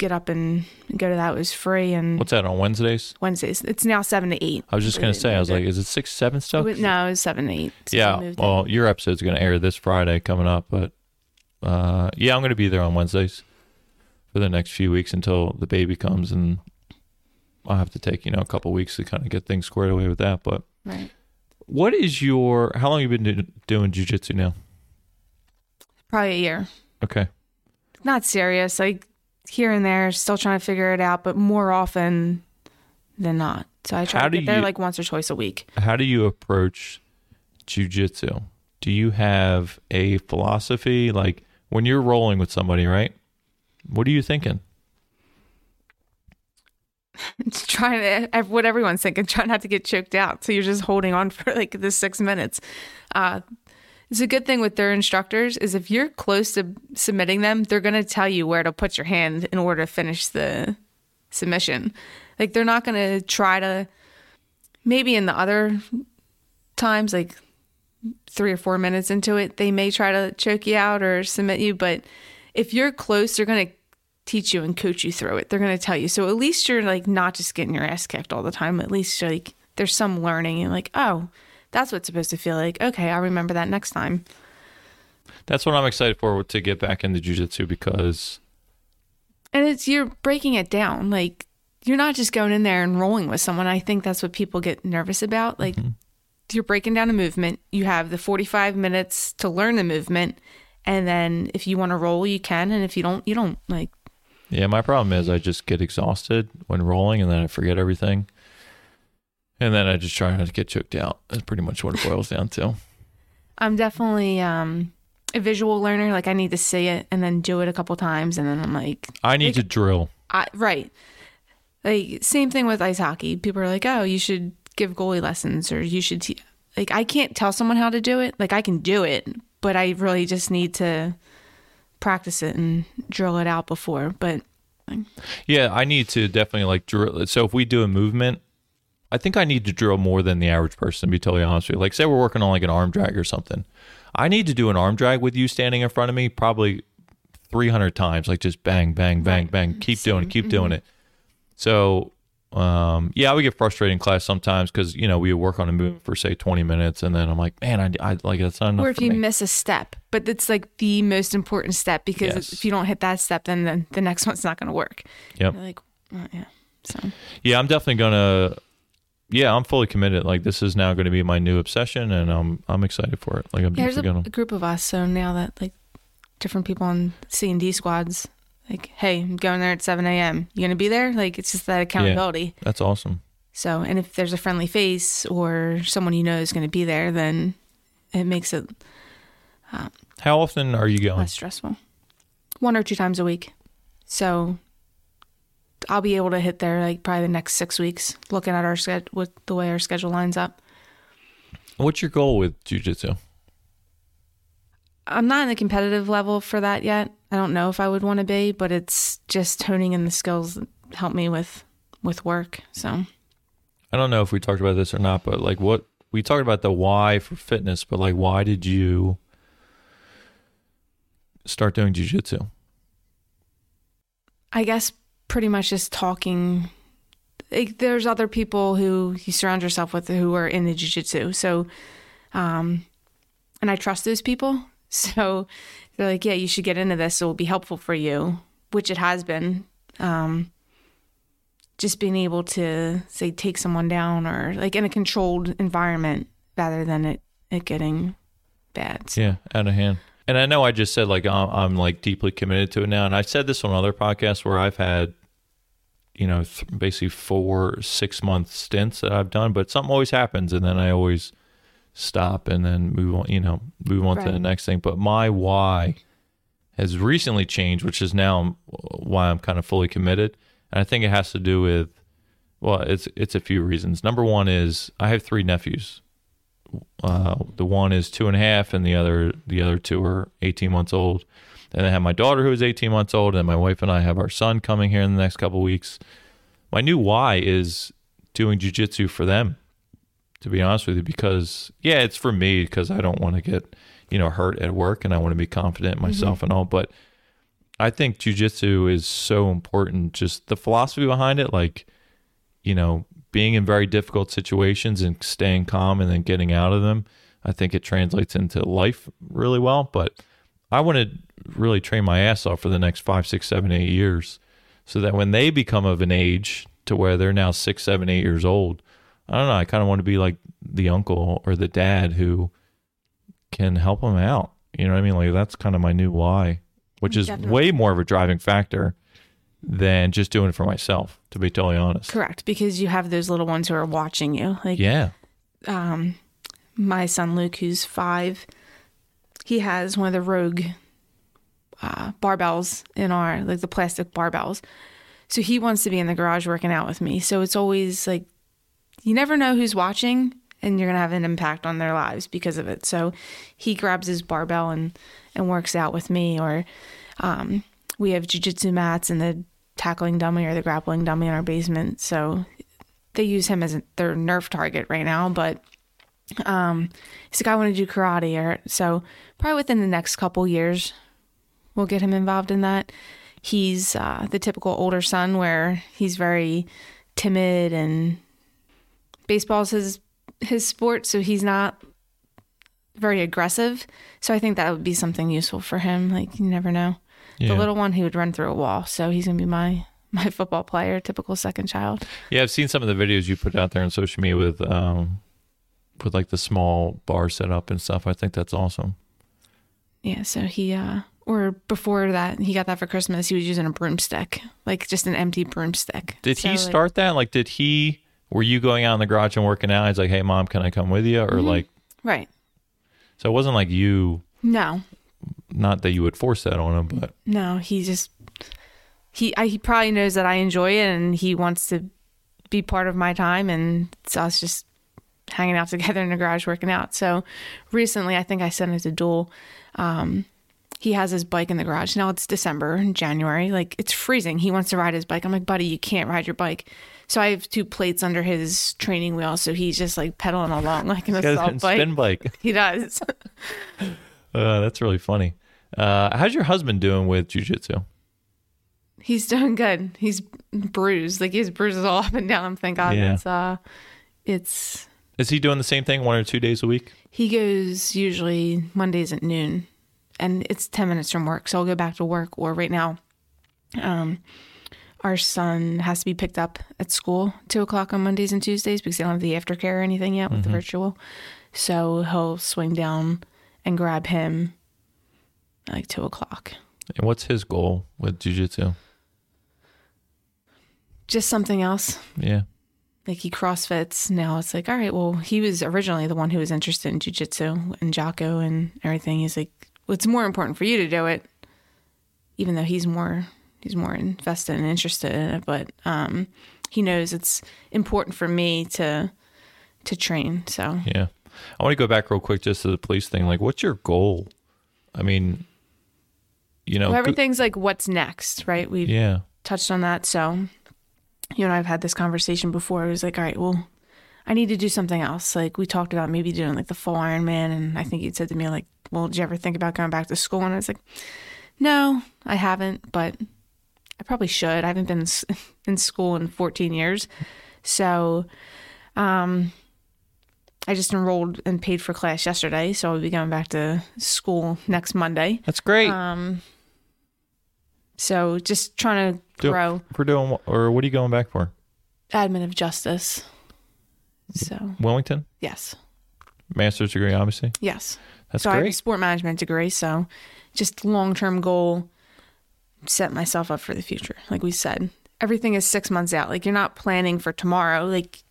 get up and go to that. It was free and What's that on Wednesdays? Wednesdays. It's now seven to eight. I was just gonna say, I was like, is it six, seven stuff? It was- no, it was seven to eight. yeah. Well, your episode's gonna air this Friday coming up, but uh, yeah, I'm gonna be there on Wednesdays for the next few weeks until the baby comes, and I'll have to take you know a couple weeks to kind of get things squared away with that. But right. what is your? How long have you been do, doing jujitsu now? Probably a year. Okay. Not serious. Like here and there, still trying to figure it out, but more often than not. So I try How to get there you- like once or twice a week. How do you approach jujitsu? Do you have a philosophy like when you're rolling with somebody, right? What are you thinking? It's trying to what everyone's thinking, try not to get choked out. So you're just holding on for like the six minutes. Uh, it's a good thing with their instructors is if you're close to submitting them, they're going to tell you where to put your hand in order to finish the submission. Like they're not going to try to. Maybe in the other times, like three or four minutes into it, they may try to choke you out or submit you. But if you're close, they're going to teach you and coach you through it. They're going to tell you. So at least you're like not just getting your ass kicked all the time. At least like there's some learning and like, oh, that's what it's supposed to feel like. Okay, I'll remember that next time. That's what I'm excited for to get back into jujitsu because And it's you're breaking it down. Like you're not just going in there and rolling with someone. I think that's what people get nervous about. Like mm-hmm. you're breaking down a movement. You have the 45 minutes to learn the movement. And then if you want to roll, you can. And if you don't, you don't. Like, yeah, my problem is I just get exhausted when rolling and then I forget everything. And then I just try not to get choked out. That's pretty much what it boils down to. I'm definitely um, a visual learner. Like, I need to see it and then do it a couple times. And then I'm like, I need Like- to drill. I, right. Like same thing with ice hockey. People are like, "Oh, you should give goalie lessons or you should te-. like I can't tell someone how to do it. Like I can do it, but I really just need to practice it and drill it out before. But Yeah, I need to definitely like drill. So if we do a movement, I think I need to drill more than the average person. To be totally honest with you, like say we're working on like an arm drag or something, I need to do an arm drag with you standing in front of me probably 300 times. Like just bang, bang, bang, bang. Keep doing it. Keep doing it. So um, yeah, I would get frustrated in class sometimes because you know we would work on a move for say 20 minutes, and then I'm like, man, I, I like that's not enough or if you me. miss a step, but it's like the most important step because Yes. if you don't hit that step, then the, the next one's not going to work. Yep. You're like, oh, yeah. So Yeah, I'm definitely gonna. Yeah, I'm fully committed. Like this is now going to be my new obsession, and I'm I'm excited for it. Like I'm Yeah, there's a, gonna. a group of us. So now that like different people on C and D squads, like, hey, I'm going there at 7 a.m. You gonna be there? Like, it's just that accountability. That's awesome. So, and if there's a friendly face or someone you know is going to be there, then it makes it uh, How often are you going? less stressful. One or two times a week. So I'll be able to hit there like probably the next six weeks, looking at our schedule with the way our schedule lines up. What's your goal with jujitsu? I'm not in the competitive level for that yet. I don't know if I would want to be, but it's just honing in the skills that help me with with work. So I don't know if we talked about this or not, but like what we talked about the why for fitness, but like why did you start doing jujitsu? I guess pretty much just talking. Like, there's other people who you surround yourself with who are in the jujitsu. So, um, and I trust those people. So they're like, yeah, you should get into this. It will be helpful for you, which it has been. Um, just being able to say take someone down or like in a controlled environment rather than it it getting bad. Yeah, out of hand. And I know I just said like I'm, I'm like deeply committed to it now, and I said this on other podcasts where I've had, you know, th- basically four six month stints that I've done, but something always happens, and then I always stop and then move on, you know, move on to the next thing. But my why has recently changed, which is now why I'm kind of fully committed, and I think it has to do with, well, it's it's a few reasons. Number one is I have three nephews uh, the one is two and a half, and the other the other two are eighteen months old. And I have my daughter who is eighteen months old, and my wife and I have our son coming here in the next couple weeks. My new why is doing jujitsu for them, to be honest with you, because yeah, it's for me because I don't want to get you know hurt at work and I want to be confident in mm-hmm. myself and all. But I think jujitsu is so important. Just the philosophy behind it, like you know, being in very difficult situations and staying calm and then getting out of them. I think it translates into life really well. But I want to really train my ass off for the next five, six, seven, eight years, so that when they become of an age to where they're now six, seven, eight years old, I don't know. I kind of want to be like the uncle or the dad who can help them out. You know what I mean? Like that's kind of my new why, which is Definitely. way more of a driving factor than just doing it for myself. To be totally honest. Correct, because you have those little ones who are watching you. Like Yeah. um, my son Luke, who's five, he has one of the Rogue uh, barbells in our like the plastic barbells. So he wants to be in the garage working out with me. So it's always like you never know who's watching, and you're gonna have an impact on their lives because of it. So he grabs his barbell and and works out with me, or um, we have jujitsu mats and the tackling dummy or the grappling dummy in our basement. So they use him as their nerf target right now, but um, he's like, I want to do karate, or so probably within the next couple years, we'll get him involved in that. He's uh, the typical older son where he's very timid and baseball's his his sport, so he's not very aggressive. So I think that would be something useful for him. Like you never know. Yeah. The little one he would run through a wall, so he's gonna be my my football player, typical second child. Yeah, I've seen some of the videos you put out there on social media with um with like the small bar set up and stuff. I think that's awesome. Yeah, so he uh or before that, he got that for Christmas. He was using a broomstick, like just an empty broomstick. Did So, he like, start that? Like did he were you going out in the garage and working out? He's like, "Hey mom, can I come with you?" Or Mm-hmm. like Right. so it wasn't like you No, not that you would force that on him, but no, he just he I, he probably knows that I enjoy it and he wants to be part of my time and so it's us just hanging out together in the garage working out. So recently, I think I sent it to Duel. Um, he has his bike in the garage. Now it's December and January. Like it's freezing. He wants to ride his bike. I'm like, buddy, you can't ride your bike. So I have two plates under his training wheel. So he's just like pedaling along like an assault bike. spin bike. He does. Uh, that's really funny. Uh, how's your husband doing with jujitsu? He's doing good. He's bruised. Like has bruises all up and down. Thank God. Yeah. It's uh, it's Is he doing the same thing one or two days a week? he goes usually Mondays at noon, and it's ten minutes from work. So I'll go back to work. Or right now, um, our son has to be picked up at school two o'clock on Mondays and Tuesdays because they don't have the aftercare or anything yet with the virtual. So he'll swing down and grab him at like two o'clock. And what's his goal with jujitsu? Just something else. Yeah. like he crossfits now it's like all right well he was originally the one who was interested in jiu-jitsu and Jocko and everything he's like well, it's more important for you to do it even though he's more he's more invested and interested in it but um he knows it's important for me to to train so Yeah. I want to go back real quick just to the police thing. Like, what's your goal? I mean, you know, well, go- everything's like what's next right we've yeah. touched on that. So you and I have had this conversation before. It was like, all right, well, I need to do something else. Like we talked about maybe doing like the full Ironman, and I think you'd said to me like, well, did you ever think about going back to school? And I was like, no, I haven't, but I probably should. I haven't been in school in 14 years, so um, I just enrolled and paid for class yesterday, so I'll be going back to school next Monday. That's great. Um, so just trying to Do- grow We're doing, or what are you going back for? admin of justice. So Wilmington? yes, Master's degree, obviously. yes. That's so I have a great. sport management degree. So just long term goal, set myself up for the future. Like we said, everything is six months out. Like you're not planning for tomorrow. Like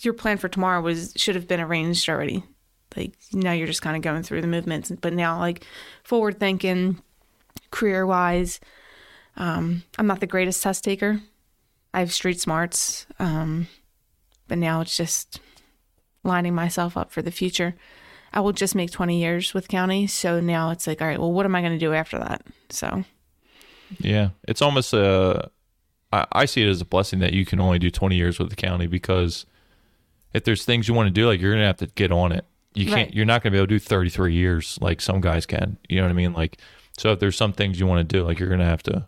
your plan for tomorrow was should have been arranged already. Like now you're just kind of going through the movements. But now like forward thinking, career wise, um, I'm not the greatest test taker. I have street smarts. Um, but now it's just lining myself up for the future. I will just make 20 years with county. So now it's like, all right, well, what am I going to do after that? So, Yeah. It's almost a, I, I see it as a blessing that you can only do 20 years with the county because if there's things you want to do, like you're gonna have to get on it. You can't. Right. You're not gonna be able to do 33 years like some guys can. You know what I mean? Like, so if there's some things you want to do, like you're gonna have to,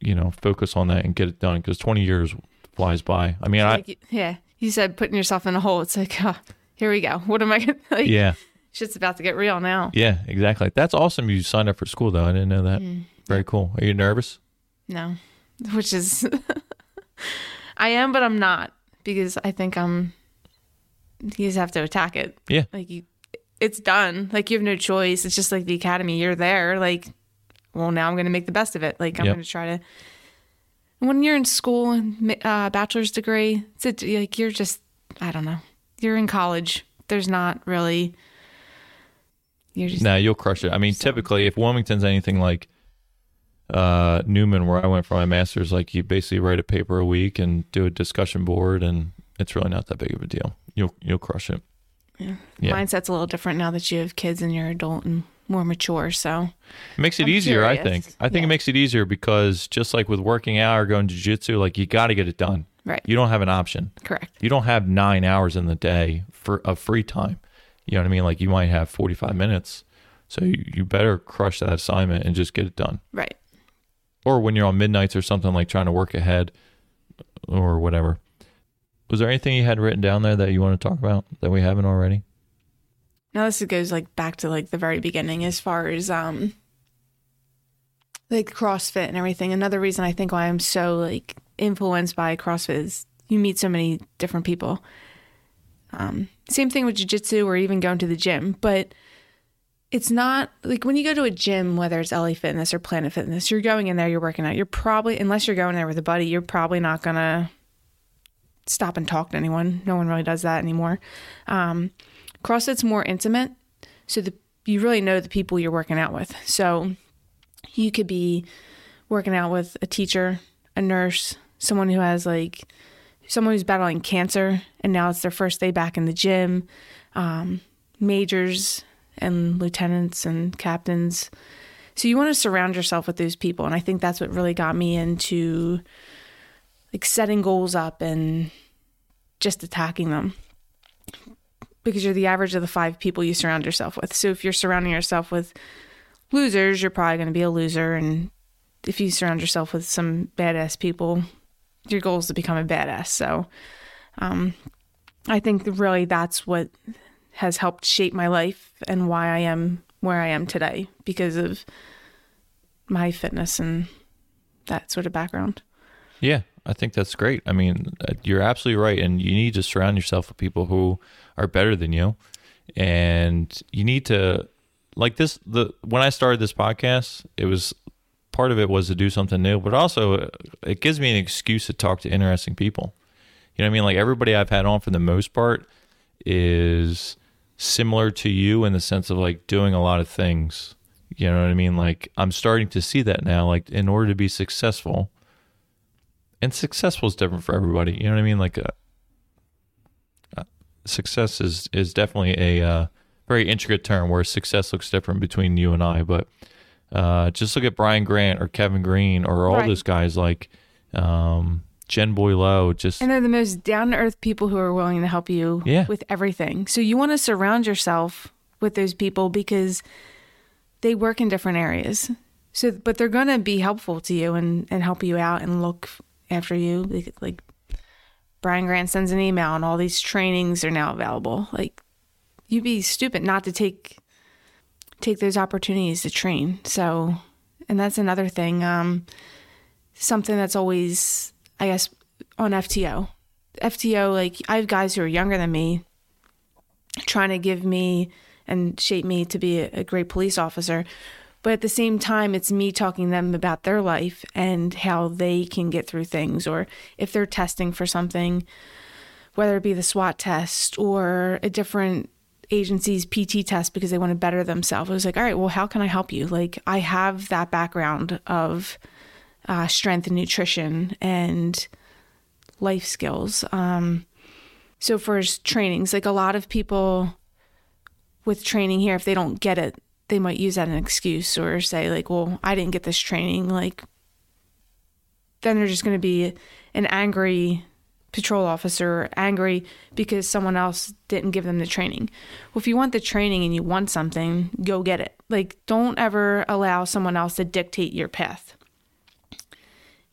you know, focus on that and get it done because 20 years flies by. I mean, I Like, yeah, you said putting yourself in a hole. It's like, oh, here we go. What am I gonna like? yeah, Shit's about to get real now. yeah, exactly. That's awesome. You signed up for school though. I didn't know that. Mm. Very cool. Are you nervous? No, which is, I am, but I'm not because I think I'm. You just have to attack it. Yeah. Like you, it's done. Like you have no choice. It's just like the academy. You're there. Like, well, now I'm going to make the best of it. Like I'm Yep. going to try to. When you're in school, and uh, bachelor's degree, it's a, like you're just. I don't know. You're in college. There's not really. You're just. Nah, you'll crush it. I mean, typically, if Wilmington's anything like uh, Neumann, where I went for my master's, like you basically write a paper a week and do a discussion board, and it's really not that big of a deal. You'll you'll crush it. Yeah. Mindset's a little different now that you have kids and you're adult and more mature. So. It makes it I'm easier, I think. I think Yeah. it makes it easier because just like with working out or going to jiu-jitsu, like you got to get it done. Right. You don't have an option. Correct. You don't have nine hours in the day for of free time. You know what I mean? Like you might have forty-five minutes, so you, you better crush that assignment and just get it done. Right. or when you're on midnights or something like trying to work ahead or whatever. Was there anything you had written down there that you want to talk about that we haven't already? Now this goes like back to like the very beginning as far as um like CrossFit and everything. Another reason I think why I'm so like influenced by CrossFit is you meet so many different people. Um, same thing with jiu-jitsu or even going to the gym, but it's not like when you go to a gym, whether it's LA Fitness or Planet Fitness, you're going in there, you're working out. You're probably, unless you're going there with a buddy, you're probably not gonna stop and talk to anyone. No one really does that anymore. Um, CrossFit's more intimate, so the you really know the people you're working out with. So you could be working out with a teacher, a nurse, someone who has like someone who's battling cancer and now it's their first day back in the gym, um, majors and lieutenants and captains. So you want to surround yourself with those people, and I think that's what really got me into like setting goals up and just attacking them because you're the average of the five people you surround yourself with. So if you're surrounding yourself with losers, you're probably going to be a loser. And if you surround yourself with some badass people, your goal is to become a badass. So um, I think really that's what has helped shape my life and why I am where I am today because of my fitness and that sort of background. Yeah, I think that's great. I mean, uh, you're absolutely right, and you need to surround yourself with people who are better than you, and you need to like this. The when I started this podcast, it was part of it was to do something new, but also uh, it gives me an excuse to talk to interesting people. You know what I mean? Like everybody I've had on for the most part is similar to you in the sense of like doing a lot of things. You know what I mean? Like I'm starting to see that now. Like in order to be successful, and successful is different for everybody. You know what I mean? Like uh, uh, success is is definitely a uh, very intricate term where success looks different between you and I. But uh, just look at Brian Grant or Kevin Green or all Right. those guys like um, Jen Boyleau. Just And they're the most down to earth people who are willing to help you Yeah. with everything. So you want to surround yourself with those people because they work in different areas. So, but they're going to be helpful to you and, and help you out and look after you. Like, Brian Grant sends an email and all these trainings are now available. Like you'd be stupid not to take take those opportunities to train. So, and that's another thing. Um, something that's always, I guess, on FTO. FTO, like I have guys who are younger than me trying to give me and shape me to be a, a great police officer. But at the same time, it's me talking to them about their life and how they can get through things, or if they're testing for something, whether it be the SWAT test or a different agency's PT test because they want to better themselves. It was like, all right, well, how can I help you? Like, I have that background of uh, strength and nutrition and life skills. Um, so for trainings, like a lot of people with training here, if they don't get it, they might use that as an excuse or say like, "Well, I didn't get this training." Like, then they're just going to be an angry, patrol officer angry because someone else didn't give them the training. Well, if you want the training and you want something, go get it. Like, don't ever allow someone else to dictate your path.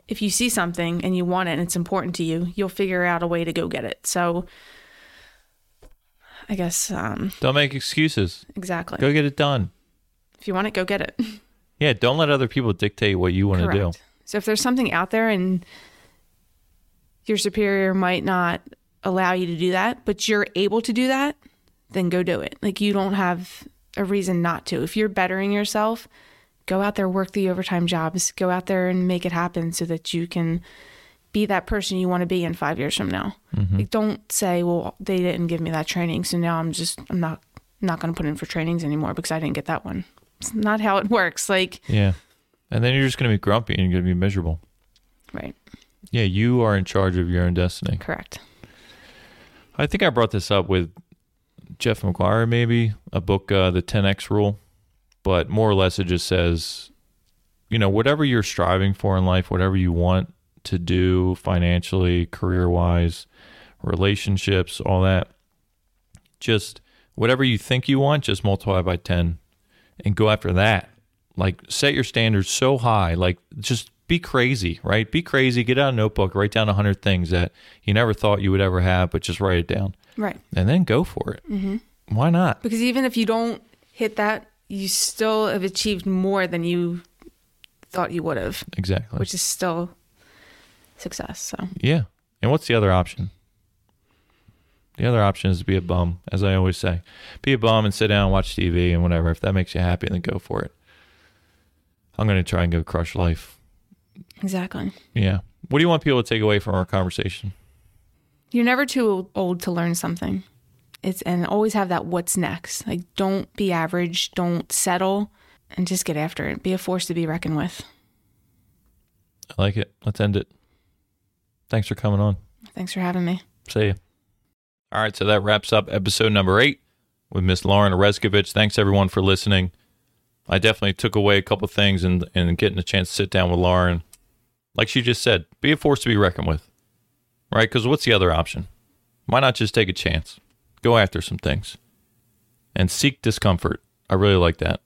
If you see something and you want it and it's important to you, you'll figure out a way to go get it. So, I guess, um, Don't make excuses. exactly. Go get it done. If you want it, go get it. Yeah, don't let other people dictate what you want to do. So if there's something out there and your superior might not allow you to do that, but you're able to do that, then go do it. Like you don't have a reason not to. If you're bettering yourself, go out there, work the overtime jobs, go out there and make it happen so that you can be that person you want to be in five years from now. Mm-hmm. Like don't say, well, they didn't give me that training, so now I'm just I'm not not going to put in for trainings anymore because I didn't get that one. It's not how it works. Like Yeah. And then you're just going to be grumpy and you're going to be miserable. right, Yeah, you are in charge of your own destiny. correct. I think I brought this up with Jeff McGuire, maybe a book, uh, The 10X Rule, but more or less it just says, you know, whatever you're striving for in life, whatever you want to do financially, career wise, relationships, all that, just whatever you think you want, just multiply by 10 and go after that. Like, set your standards so high, like, just be crazy, right? Be crazy, get out a notebook, write down 100 things that you never thought you would ever have, but just write it down Right. and then go for it. Mm-hmm. Why not? Because even if you don't hit that, you still have achieved more than you thought you would have, Exactly. which is still success. So, yeah. And what's the other option? The other option is to be a bum, as I always say. Be a bum and sit down and watch TV and whatever. If that makes you happy, then go for it. I'm going to try and go crush life. exactly. Yeah. What do you want people to take away from our conversation? You're never too old to learn something. It's and always have that what's next. Like don't be average, don't settle, and just get after it. Be a force to be reckoned with. I like it. Let's end it. Thanks for coming on. Thanks for having me. See you. All right, so that wraps up episode number eight with Miss Lauren Oreskovich. Thanks everyone for listening. I definitely took away a couple things and and getting a chance to sit down with Lauren. Like she just said, be a force to be reckoned with, right? Because what's the other option? Why not just take a chance, go after some things, and seek discomfort? I really like that.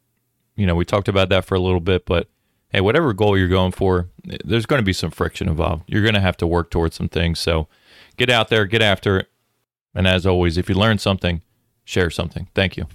You know, we talked about that for a little bit, but hey, whatever goal you're going for, there's going to be some friction involved. You're going to have to work towards some things. So get out there, get after it. And as always, if you learn something, share something. Thank you.